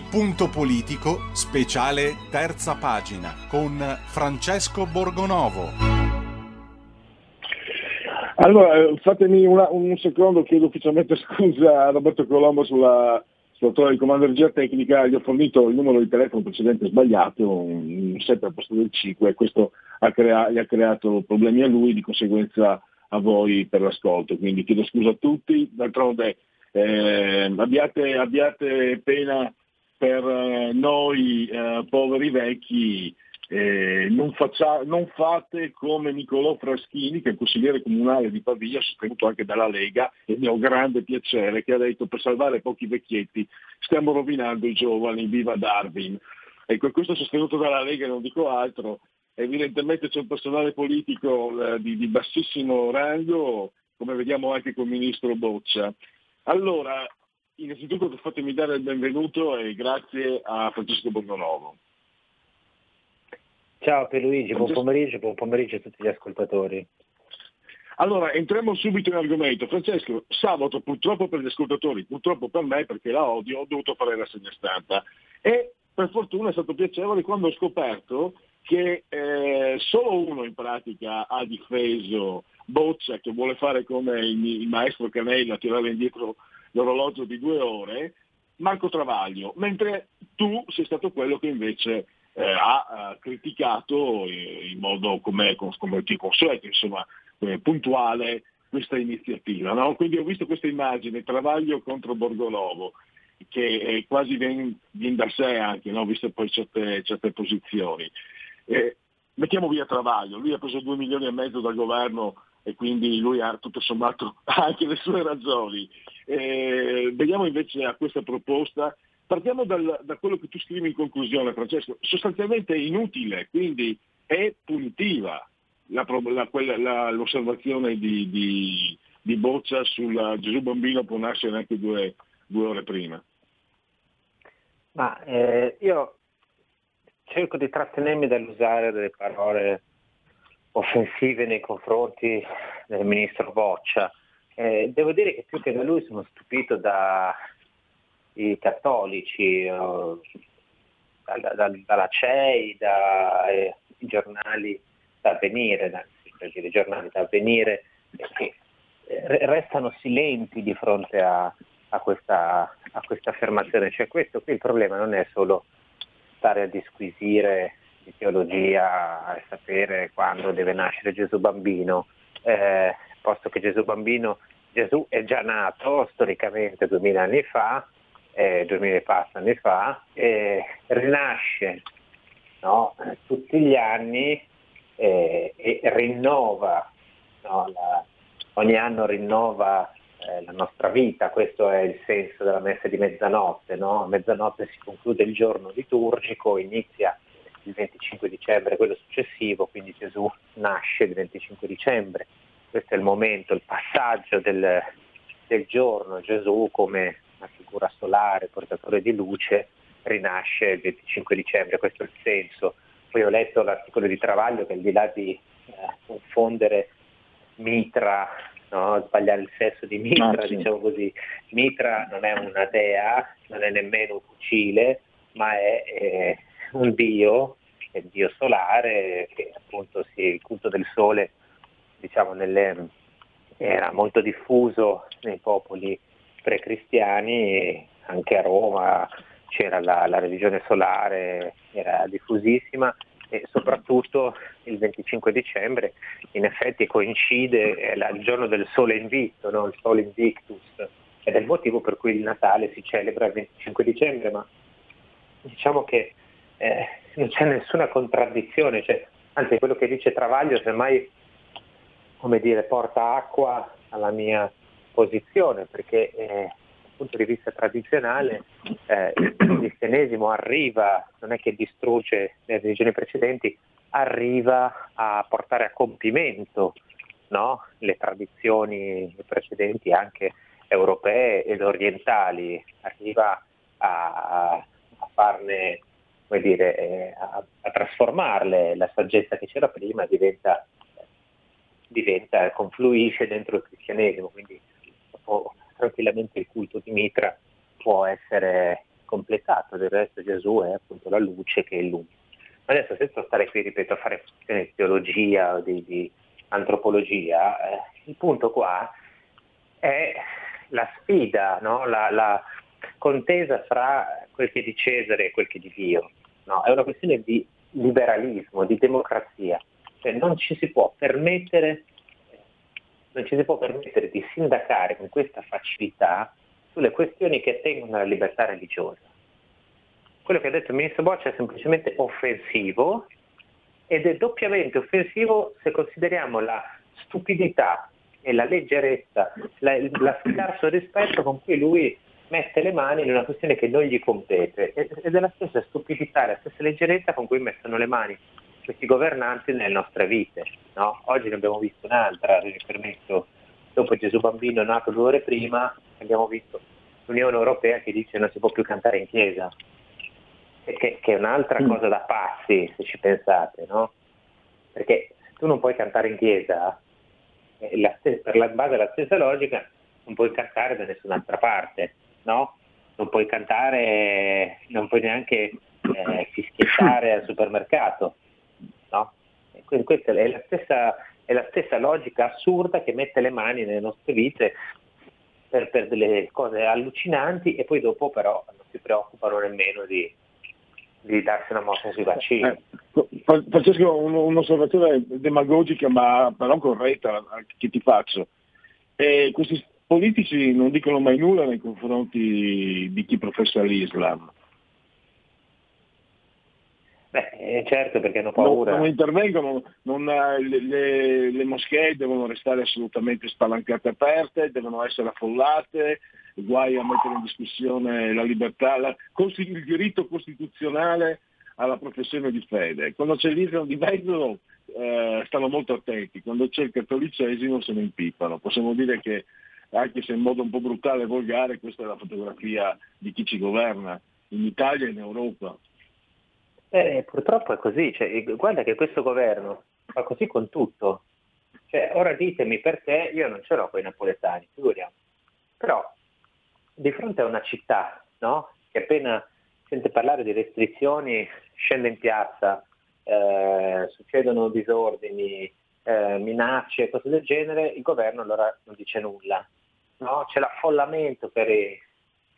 Il punto politico, speciale terza pagina, con Francesco Borgonovo. Allora, eh, fatemi una- un secondo, chiedo ufficialmente [laughs] scusa a Roberto Colombo sulla, torre di comando di regia tecnica, gli ho fornito il numero di telefono precedente sbagliato, un 7 al posto del 5, e questo ha crea- gli ha creato problemi a lui, di conseguenza a voi per l'ascolto, quindi chiedo scusa a tutti, d'altronde eh, abbiate, abbiate pena per eh, noi eh, poveri vecchi, eh, non, faccia- non fate come Nicolò Fraschini, che è il consigliere comunale di Pavia, sostenuto anche dalla Lega, e mio grande piacere, che ha detto per salvare pochi vecchietti stiamo rovinando i giovani, viva Darwin. Ecco, questo sostenuto dalla Lega, non dico altro, evidentemente c'è un personale politico eh, di, di bassissimo rango, come vediamo anche col ministro Boccia. Allora, innanzitutto fatemi dare il benvenuto e grazie a Francesco Borgonovo. Ciao Pierluigi, buon pomeriggio, buon pomeriggio a tutti gli ascoltatori. Allora, entriamo subito in argomento. Francesco, sabato purtroppo per gli ascoltatori, purtroppo per me perché la odio, ho dovuto fare la segna stampa. E per fortuna è stato piacevole quando ho scoperto che eh, solo uno in pratica ha difeso Boccia che vuole fare come il, il maestro Canella, tirare indietro l'orologio di due ore, Marco Travaglio, mentre tu sei stato quello che invece eh, ha, criticato in modo come, come ti consueto, insomma, eh, puntuale questa iniziativa. No? Quindi ho visto questa immagine, Travaglio contro Borgolovo, che quasi viene, viene da sé anche, no? viste poi certe, certe posizioni. Eh, mettiamo via Travaglio, lui ha preso 2 milioni e mezzo dal governo e quindi lui ha tutto sommato [laughs] anche le sue ragioni. Eh, vediamo invece a questa proposta. Partiamo dal, da quello che tu scrivi in conclusione, Francesco. Sostanzialmente è inutile, quindi è punitiva la, la, quella, l'osservazione di, di, di, Boccia sul Gesù Bambino può nascere anche due, due ore prima. Ma eh, io cerco di trattenermi dall'usare delle parole offensive nei confronti del ministro Boccia. Eh, devo dire che più che da lui sono stupito dai cattolici, eh, da, da, dalla CEI, dai giornali da avvenire, da, per giornali da avvenire, che eh, restano silenti di fronte a, a, questa, a questa affermazione. Cioè questo qui il problema non è solo stare a disquisire di teologia e sapere quando deve nascere Gesù bambino, eh, posto che Gesù bambino, Gesù è già nato storicamente duemila anni fa, eh, duemila e passa anni fa, e rinasce no, tutti gli anni eh, e rinnova, no, la, ogni anno rinnova eh, la nostra vita, questo è il senso della messa di mezzanotte, no? a mezzanotte si conclude il giorno liturgico, inizia il 25 dicembre, quello successivo, quindi Gesù nasce il 25 dicembre, questo è il momento, il passaggio del, del giorno, Gesù come una figura solare, portatore di luce, rinasce il 25 dicembre, questo è il senso. Poi ho letto l'articolo di Travaglio che al di là di eh, confondere Mitra no? sbagliare il sesso di Mitra, sì. diciamo così. Mitra non è una dea, non è nemmeno un fucile, ma è eh, un dio, è il dio solare, che appunto sì, il culto del sole diciamo, nelle, era molto diffuso nei popoli pre-cristiani, anche a Roma c'era la, la religione solare, era diffusissima e soprattutto il 25 dicembre in effetti coincide, è il giorno del sole invicto, no? il sole invictus, ed è il motivo per cui il Natale si celebra il 25 dicembre, ma diciamo che eh, [laughs] non c'è nessuna contraddizione, cioè, anzi quello che dice Travaglio semmai come dire, porta acqua alla mia posizione, perché eh, punto di vista tradizionale eh, [clears throat] il cristianesimo arriva, non è che distrugge le religioni precedenti, arriva a portare a compimento no? le tradizioni precedenti anche europee ed orientali, arriva a, a farne, come dire, eh, a, a, trasformarle, la saggezza che c'era prima diventa, diventa confluisce dentro il cristianesimo, quindi dopo tranquillamente il culto di Mitra può essere completato, del resto Gesù è appunto la luce che illumina. Ma adesso senza stare qui, ripeto, a fare questioni di teologia o di, di antropologia, eh, il punto qua è la sfida, no? la, la, contesa fra quel che è di Cesare e quel che è di Dio. No? È una questione di liberalismo, di democrazia. Cioè non ci si può permettere si può permettere di sindacare con questa facilità sulle questioni che attengono alla libertà religiosa. Quello che ha detto il ministro Boccia è semplicemente offensivo ed è doppiamente offensivo se consideriamo la stupidità e la leggerezza, la, la scarso rispetto con cui lui mette le mani in una questione che non gli compete ed è la stessa stupidità, la stessa leggerezza con cui mettono le mani questi governanti nelle nostre vite. No? Oggi ne abbiamo visto un'altra, vi permetto, dopo Gesù bambino nato due ore prima, abbiamo visto l'Unione Europea che dice non si può più cantare in chiesa, che, che è un'altra mm. cosa da pazzi se ci pensate, no? Perché se tu non puoi cantare in chiesa, eh, la per la base della stessa logica, non puoi cantare da nessun'altra parte, no? Non puoi cantare, non puoi neanche eh, fischiettare al supermercato. No? Quindi questa è la, stessa, è la stessa logica assurda che mette le mani nelle nostre vite per, per delle cose allucinanti e poi dopo però non si preoccupano nemmeno di, di darsi una mossa sui vaccini. Eh, Francesco, un- un'osservazione demagogica ma però corretta che ti faccio. Eh, questi politici non dicono mai nulla nei confronti di chi professa l'Islam. Beh, eh, certo perché hanno Non, paura. non intervengono, non, eh, le, le- le moschee devono restare assolutamente spalancate aperte, devono essere affollate, guai a mettere in discussione la libertà, la- il diritto costituzionale alla professione di fede. Quando c'è l'Islam di mezzo eh, stanno molto attenti, quando c'è il cattolicesimo se ne impippano. Possiamo dire che, anche se in modo un po' brutale e volgare, questa è la fotografia di chi ci governa in Italia e in Europa. Eh, purtroppo è così, cioè, guarda che questo governo fa così con tutto. Cioè, ora ditemi perché io non ce l'ho con i napoletani, figuriamo. Però di fronte a una città no, che appena sente parlare di restrizioni scende in piazza, eh, succedono disordini, eh, minacce, cose del genere, il governo allora non dice nulla. No? C'è l'affollamento per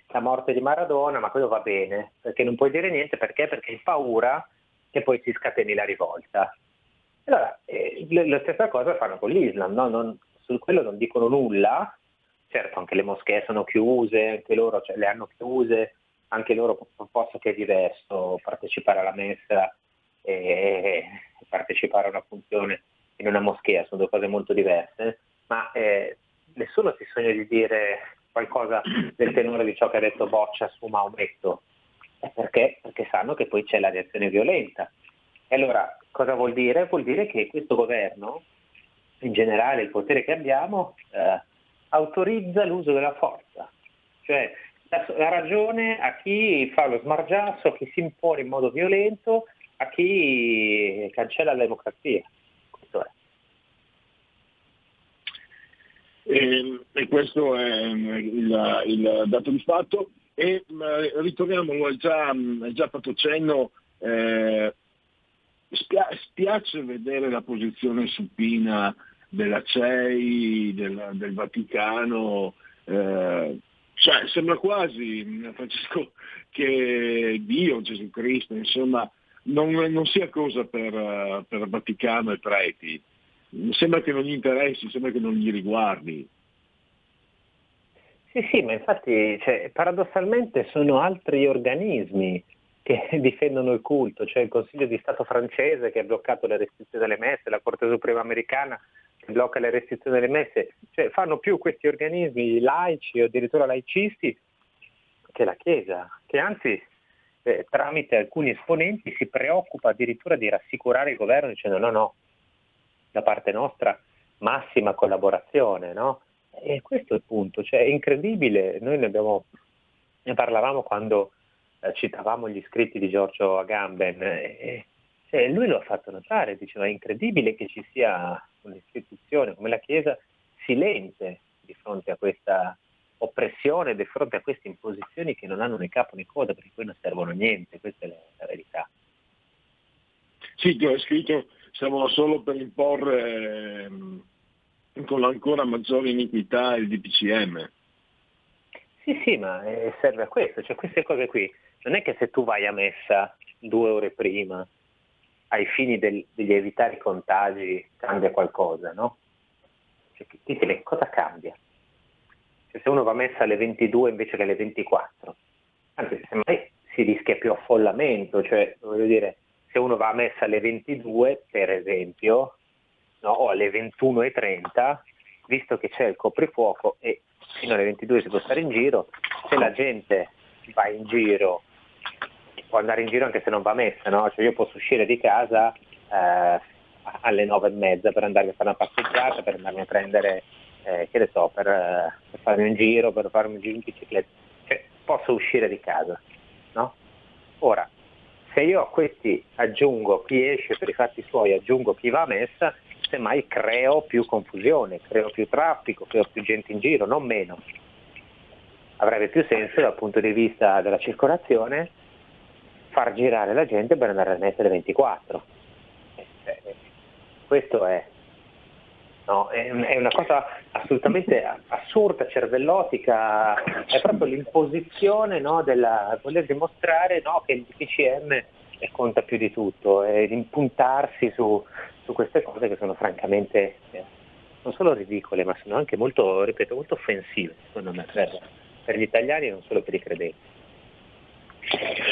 la morte di Maradona, ma quello va bene, perché non puoi dire niente, perché? Perché hai paura che poi si scateni la rivolta. Allora, eh, la stessa cosa fanno con l'Islam, no? Non- su quello non dicono nulla, certo anche le moschee sono chiuse, anche loro cioè, le hanno chiuse, anche loro po- posso che è diverso partecipare alla messa e, e partecipare a una funzione in una moschea, sono due cose molto diverse, ma eh, nessuno si sogna di dire qualcosa del tenore di ciò che ha detto Boccia su Maometto, perché? Perché sanno che poi c'è la reazione violenta. E allora cosa vuol dire? Vuol dire che questo governo, in generale il potere che abbiamo, eh, autorizza l'uso della forza, cioè dà la ragione a chi fa lo smargiasso, a chi si impone in modo violento, a chi cancella la democrazia. Questo è. E, e questo è mm, il, il dato di fatto. E ritorniamo, è già, già fatto cenno, eh, spia- spiace vedere la posizione supina della CEI, del, del Vaticano, eh, cioè sembra quasi, mh, Francesco, che Dio, Gesù Cristo, insomma, non, non sia cosa per, eh, per Vaticano e preti. Sembra che non gli interessi, sembra che non gli riguardi. Sì, sì, ma infatti cioè, paradossalmente sono altri organismi che [laughs] difendono il culto, cioè il Consiglio di Stato francese che ha bloccato le restrizioni delle messe, la Corte Suprema americana che blocca le restrizioni delle messe, cioè fanno più questi organismi laici o addirittura laicisti che la Chiesa, che anzi eh, tramite alcuni esponenti si preoccupa addirittura di rassicurare il governo dicendo no, no, da parte nostra massima collaborazione, no? E questo è il punto, cioè è incredibile, noi ne, abbiamo, ne parlavamo quando eh, citavamo gli scritti di Giorgio Agamben, e, e lui lo ha fatto notare, diceva è incredibile che ci sia un'istituzione come la Chiesa silente di fronte a questa oppressione, di fronte a queste imposizioni che non hanno né capo né coda, perché poi non servono a niente, questa è la, la verità. Sì, tu hai scritto servono solo per imporre ehm, con ancora maggiore iniquità il DPCM. Sì, sì, ma eh, serve a questo, cioè queste cose qui, non è che se tu vai a messa due ore prima ai fini del, degli evitare i contagi cambia qualcosa, no? Cioè, ditemi, cosa cambia? Cioè, se uno va a messa alle 22 invece che alle 24, anzi, semmai si rischia più affollamento, cioè, voglio dire, se uno va a messa alle 22, per esempio, no, o alle 21.30, visto che c'è il coprifuoco e fino alle 22 si può stare in giro, se la gente va in giro, può andare in giro anche se non va a messa, no? Cioè io posso uscire di casa eh, alle 9 e mezza per andare a fare una passeggiata, per andarmi a prendere, eh, che ne so, per, eh, per farmi un giro, per farmi un giro in bicicletta, cioè posso uscire di casa, no? Ora, se io a questi aggiungo chi esce per i fatti suoi, aggiungo chi va a messa, semmai creo più confusione, creo più traffico, creo più gente in giro, non meno. Avrebbe più senso dal punto di vista della circolazione far girare la gente per andare a mettere 24. Eh, questo è, no, è, una cosa assolutamente assurda, cervellotica, è proprio l'imposizione no, della voler dimostrare no, che il DPCM conta più di tutto e impuntarsi su, su queste cose che sono francamente eh, non solo ridicole, ma sono anche molto, ripeto, molto offensive, secondo me, per, per gli italiani e non solo per i credenti.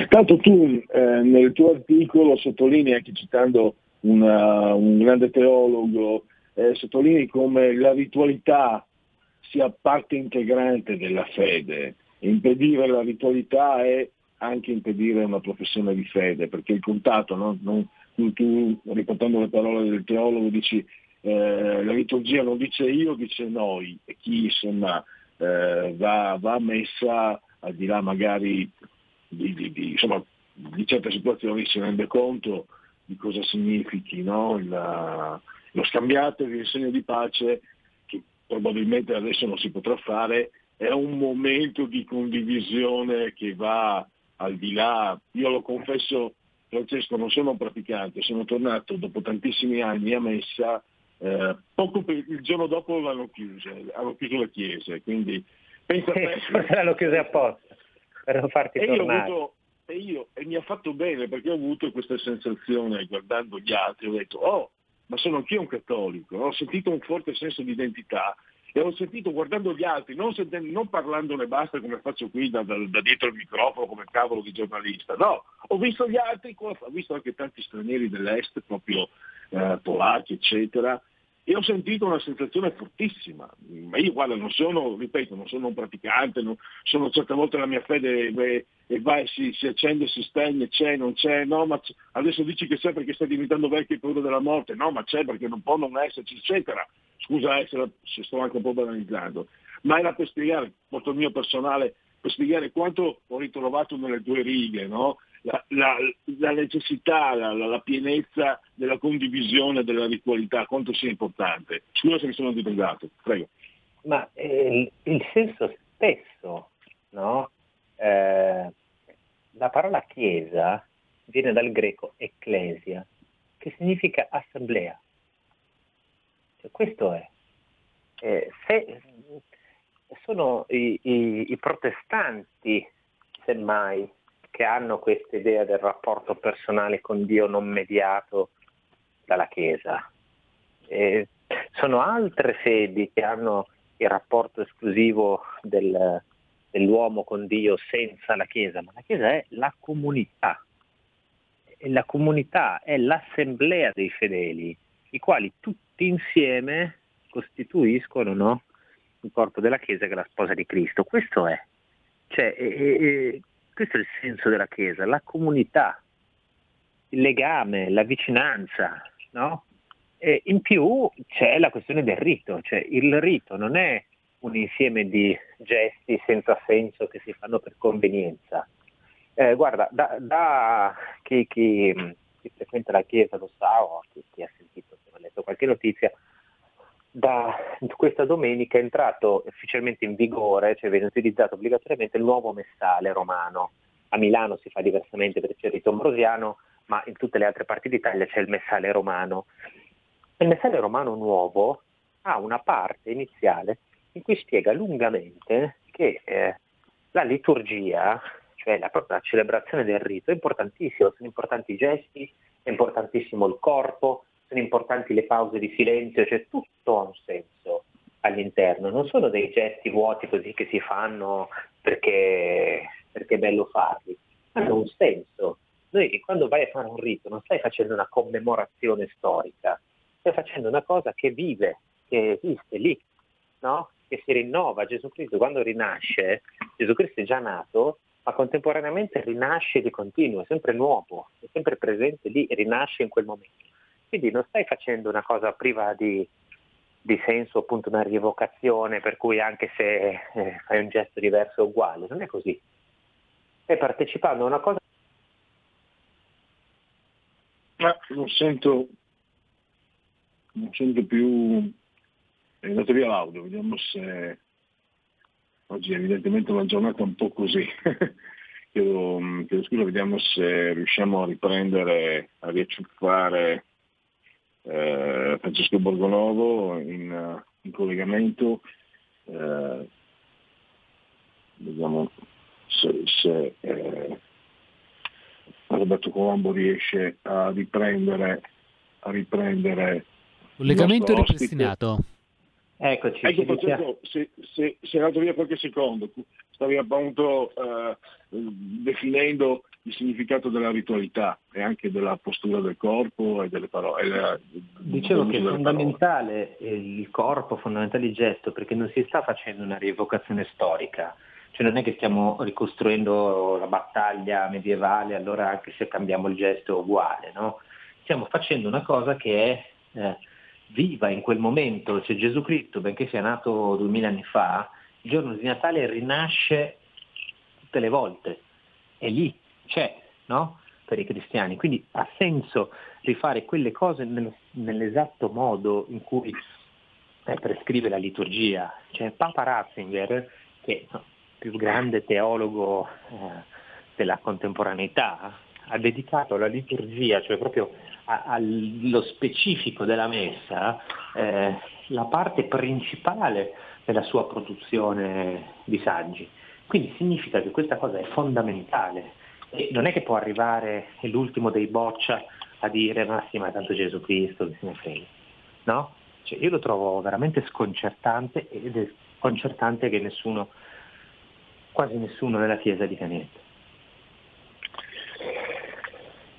Tanto tu eh, nel tuo articolo sottolinei, anche citando una, un grande teologo, eh, sottolinei come la ritualità sia parte integrante della fede. Impedire la ritualità è anche impedire una professione di fede, perché il contatto, no? non, tu, riportando le parole del teologo, dici eh, la liturgia non dice io, dice noi, e chi insomma eh, va, va messa al di là magari di, di, di, insomma, di, certe situazioni si rende conto di cosa significhi no? Il, lo scambiate il segno di pace che probabilmente adesso non si potrà fare, è un momento di condivisione che va al di là, io lo confesso Francesco, non sono un praticante, sono tornato dopo tantissimi anni a messa, eh, poco per, il giorno dopo l'hanno chiusa, hanno chiuso le chiese, quindi pensa a [laughs] l'hanno chiusa apposta per non farti e tornare. Avuto, e, io, e mi ha fatto bene perché ho avuto questa sensazione guardando gli altri, ho detto, oh, ma sono anch'io un cattolico, ho sentito un forte senso di identità e ho sentito guardando gli altri, non, sentendo, non parlandone basta come faccio qui da, da, da, dietro il microfono come cavolo di giornalista, no, ho visto gli altri, ho visto anche tanti stranieri dell'est, proprio eh, polacchi eccetera, e ho sentito una sensazione fortissima. Ma io guarda, non sono, ripeto, non sono un praticante, non, sono certe volte la mia fede e, e va e si, si, accende, si spegne, c'è, non c'è, no, ma c'è. adesso dici che c'è perché stai diventando vecchio e paura della morte, no, ma c'è perché non può non esserci, eccetera. Scusa essere, se sto anche un po' banalizzando. Ma era per spiegare, il mio personale, per spiegare quanto ho ritrovato nelle due righe, no? La, la, necessità, la, la, pienezza della condivisione della ritualità, quanto sia importante. Scusa se mi sono divulgato, prego. Ma eh, il, senso stesso, no? eh, la parola chiesa viene dal greco ecclesia, che significa assemblea. Cioè, questo è. Eh, se, sono i, i, i protestanti, semmai, che hanno questa idea del rapporto personale con Dio non mediato dalla Chiesa. E sono altre fedi che hanno il rapporto esclusivo del, dell'uomo con Dio senza la Chiesa, ma la Chiesa è la comunità. E la comunità è l'assemblea dei fedeli, i quali tutti insieme costituiscono no? il corpo della Chiesa che è la sposa di Cristo. Questo è. Cioè, e, e, questo è il senso della Chiesa, la comunità, il legame, la vicinanza, no? E in più c'è la questione del rito, cioè il rito non è un insieme di gesti senza senso che si fanno per convenienza. Eh, guarda, da, da chi, chi, chi, frequenta la Chiesa lo sa, o chi, chi ha sentito, ha letto qualche notizia, da questa domenica è entrato ufficialmente in vigore, cioè viene utilizzato obbligatoriamente il nuovo messale romano. A Milano si fa diversamente perché c'è il rito ambrosiano, ma in tutte le altre parti d'Italia c'è il messale romano. Il messale romano nuovo ha una parte iniziale in cui spiega lungamente che eh, la liturgia, cioè la, la celebrazione del rito, è importantissima, sono importanti i gesti, è importantissimo il corpo, sono importanti le pause di silenzio, cioè tutto ha un senso all'interno, non sono dei gesti vuoti così che si fanno perché, perché è bello farli, hanno un senso. Noi quando vai a fare un rito non stai facendo una commemorazione storica, stai facendo una cosa che vive, che esiste lì, no? che si rinnova. Gesù Cristo quando rinasce, Gesù Cristo è già nato, ma contemporaneamente rinasce di continuo, è sempre nuovo, è sempre presente lì, rinasce in quel momento. Quindi non stai facendo una cosa priva di, di senso, appunto una rievocazione, per cui anche se eh, fai un gesto diverso è uguale, non è così. Stai partecipando a una cosa... Ma non sento, non sento più... È andato via l'audio, vediamo se... Oggi è evidentemente una giornata un po' così. [laughs] chiedo, chiedo scusa, vediamo se riusciamo a riprendere, a riacciuffare eh, Francesco Borgonovo in, in collegamento. Eh, vediamo se, se eh, Roberto Colombo riesce a riprendere, a riprendere Collegamento ripristinato. Eccoci. Ecco, ci Francesco, se, se, se è andato via qualche secondo, stavi appunto eh, definendo il significato della ritualità e anche della postura del corpo e delle parole. e la- Dicevo che è parole. fondamentale eh, il corpo, fondamentale il gesto, perché non si sta facendo una rievocazione storica, cioè non è che stiamo ricostruendo la battaglia medievale, allora anche se cambiamo il gesto è uguale, no? Stiamo facendo una cosa che è eh, viva in quel momento, cioè Gesù Cristo, benché sia nato duemila anni fa, il giorno di Natale rinasce tutte le volte, è lì, c'è, no? Per i cristiani. Quindi ha senso rifare quelle cose nel- nell'esatto modo in cui eh, prescrive la liturgia. Cioè Papa Ratzinger, che no, più grande teologo eh, della contemporaneità, ha dedicato alla liturgia, cioè proprio allo specifico della messa, eh, la parte principale della sua produzione di saggi. Quindi significa che questa cosa è fondamentale e non è che può arrivare l'ultimo dei boccia a dire ma sì, ma tanto Gesù Cristo, che se ne frega. No? Cioè, io lo trovo veramente sconcertante ed è sconcertante che nessuno, quasi nessuno nella Chiesa dica niente.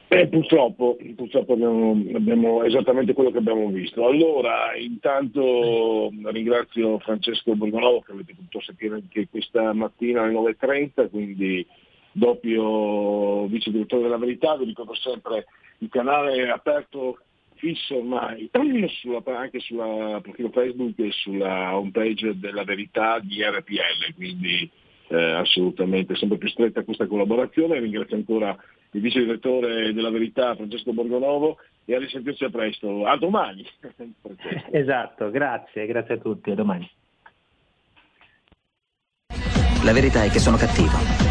Eh, purtroppo, purtroppo abbiamo, abbiamo esattamente quello che abbiamo visto. Allora, intanto ringrazio Francesco Borgonovo che avete potuto sentire anche questa mattina alle 9.30, quindi doppio vice direttore della verità, vi ricordo sempre il canale è aperto fisso ormai sulla- anche sulla profilo Facebook e sulla homepage della verità di RPL, quindi eh, assolutamente sempre più stretta questa collaborazione. Ringrazio ancora il vice direttore della verità Francesco Borgonovo e a risentirci a presto. A domani! [laughs] Esatto, grazie, grazie a tutti, a domani. La verità è che sono cattivo.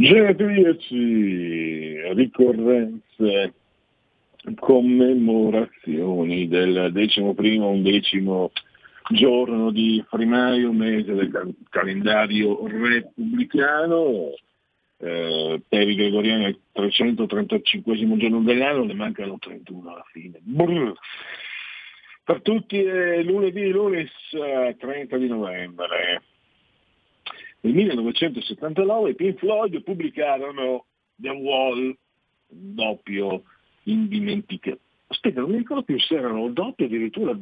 Genetriaci, ricorrenze, commemorazioni del decimo primo, undecimo giorno di primario, mese del cal- calendario repubblicano. Eh, per i gregoriani è il 335 giorno dell'anno, ne mancano 31 alla fine. Brr. Per tutti è lunedì, lunes eh, 30 di novembre. Nel 1979 i Pink Floyd pubblicarono The Wall, doppio indimenticato. Aspetta, non mi ricordo più se erano doppio addirittura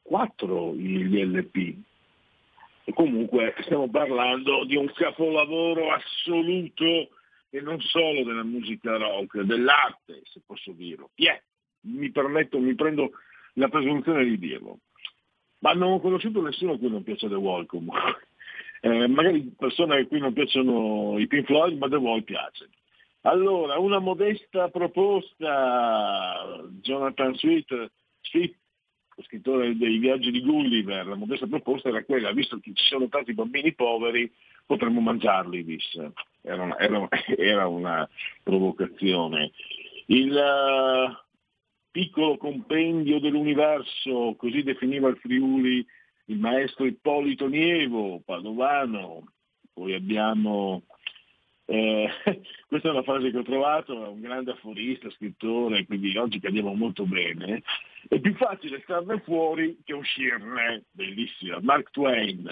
quattro gli LP. E comunque stiamo parlando di un capolavoro assoluto e non solo della musica rock, dell'arte, se posso dirlo. Yeah, mi permetto, mi prendo la presunzione di dirlo. Ma non ho conosciuto nessuno a cui non piace The Wall comunque. Eh, magari persone a cui non piacciono i Pink Floyd, ma The Wall piace. Allora, una modesta proposta, Jonathan Sweet, Sweet, scrittore dei viaggi di Gulliver, la modesta proposta era quella, visto che ci sono tanti bambini poveri, potremmo mangiarli, disse. Era una, era, [laughs] era una provocazione. Il uh, piccolo compendio dell'universo, così definiva il Friuli il maestro Ippolito Nievo, padovano, poi abbiamo, eh, [laughs] questa è una frase che ho trovato, è un grande aforista, scrittore, quindi oggi cadiamo molto bene, è più facile starne fuori che uscirne, bellissima, Mark Twain,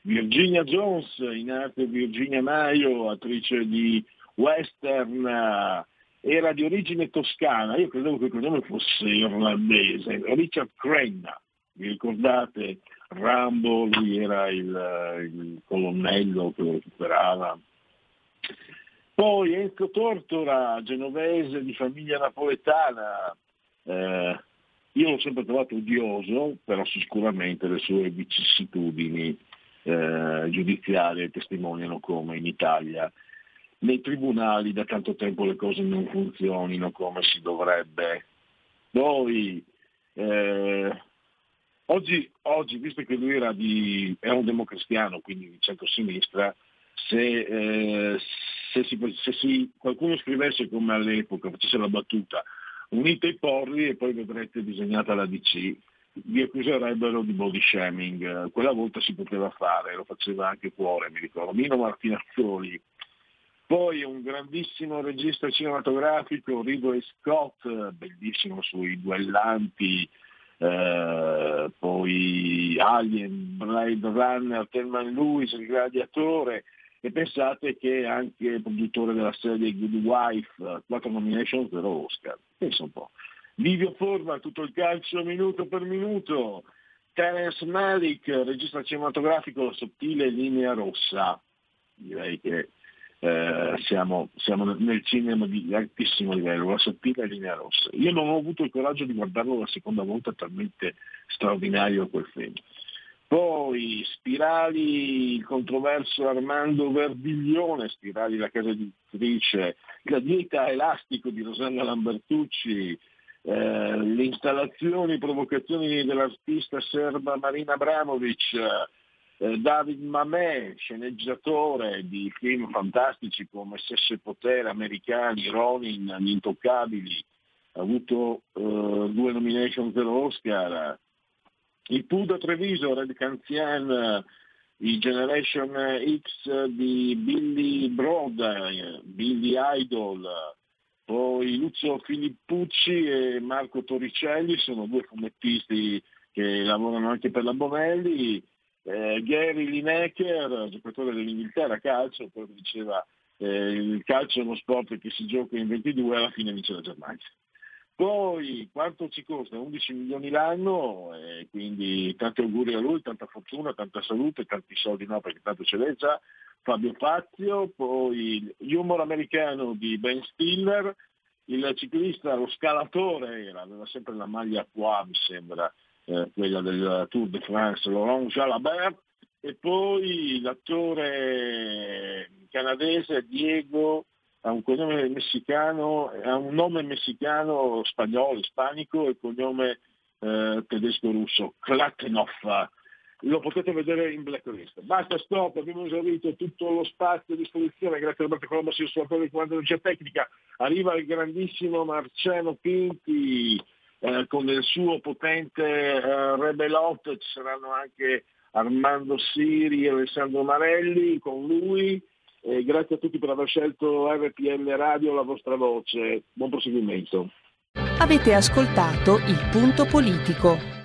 Virginia Jones, in arte Virginia Maio, attrice di western, era di origine toscana, io credevo che il cognome fosse irlandese, Richard Crenna, vi ricordate Rambo, lui era il, il colonnello che lo recuperava. Poi Enzo Tortora, genovese di famiglia napoletana, eh, io l'ho sempre trovato odioso, però sicuramente le sue vicissitudini eh, giudiziarie testimoniano come in Italia nei tribunali da tanto tempo le cose non funzionino come si dovrebbe. Poi, eh, oggi, oggi, visto che lui era, di, era un democristiano, quindi di centro-sinistra, se, eh, se, si, se si, qualcuno scrivesse come all'epoca, facesse la battuta, unite i porri e poi vedrete disegnata la DC, vi accuserebbero di body shaming. Quella volta si poteva fare, lo faceva anche Cuore, mi ricordo. Mino Martinazzoli, poi un grandissimo regista cinematografico, Ridley Scott, bellissimo sui duellanti, eh, poi Alien, Blade Runner, Thelman Lewis, il gladiatore, e pensate che è anche produttore della serie Good Wife, quattro nomination per Oscar. Pensa un po'. Livio Forma, tutto il calcio minuto per minuto. Terence Malick, regista cinematografico, sottile linea rossa. Direi che eh, siamo, siamo, nel cinema di altissimo livello, La sottile linea rossa. Io non ho avuto il coraggio di guardarlo la seconda volta, talmente straordinario quel film. Poi Spirali, il controverso Armando Verdiglione, Spirali la casa editrice, La dieta elastico di Rosanna Lambertucci, eh, le installazioni, provocazioni dell'artista serba Marina Abramovic, eh, David Mamet, sceneggiatore di film fantastici come Sesso e Potere, Americani, Ronin, Gli Intoccabili, ha avuto eh, due nomination per l'Oscar, il Pudo Treviso, Red Canzian, i Generation X di Billy Broad, Billy Idol, poi Luzio Filippucci e Marco Torricelli sono due fumettisti che lavorano anche per la Bonelli, eh, Gary Lineker, giocatore dell'Inghilterra calcio, che diceva eh, il calcio è uno sport che si gioca in 22 e alla fine vince la Germania. Poi quanto ci costa? 11 milioni l'anno, e quindi tanti auguri a lui, tanta fortuna, tanta salute, tanti soldi no perché tanto ce l'è già. Fabio Fazio, poi l'humor americano di Ben Stiller, il ciclista, lo scalatore, aveva sempre la maglia qua, mi sembra, eh, quella del Tour de France, Laurent Jalabert, e poi l'attore canadese Diego ha un cognome messicano, ha un nome messicano, spagnolo, ispanico e cognome eh, tedesco-russo, Klatenov. Lo potete vedere in blacklist. Basta, stop, abbiamo esaurito tutto lo spazio a disposizione, grazie a Roberto Colombo, sia sulla di comando tecnica. Arriva il grandissimo Marciano Pinti eh, con il suo potente eh, Rebelot, ci saranno anche Armando Siri e Alessandro Marelli con lui eh, grazie a tutti per aver scelto RPL Radio, la vostra voce. Buon proseguimento. Avete ascoltato il punto politico.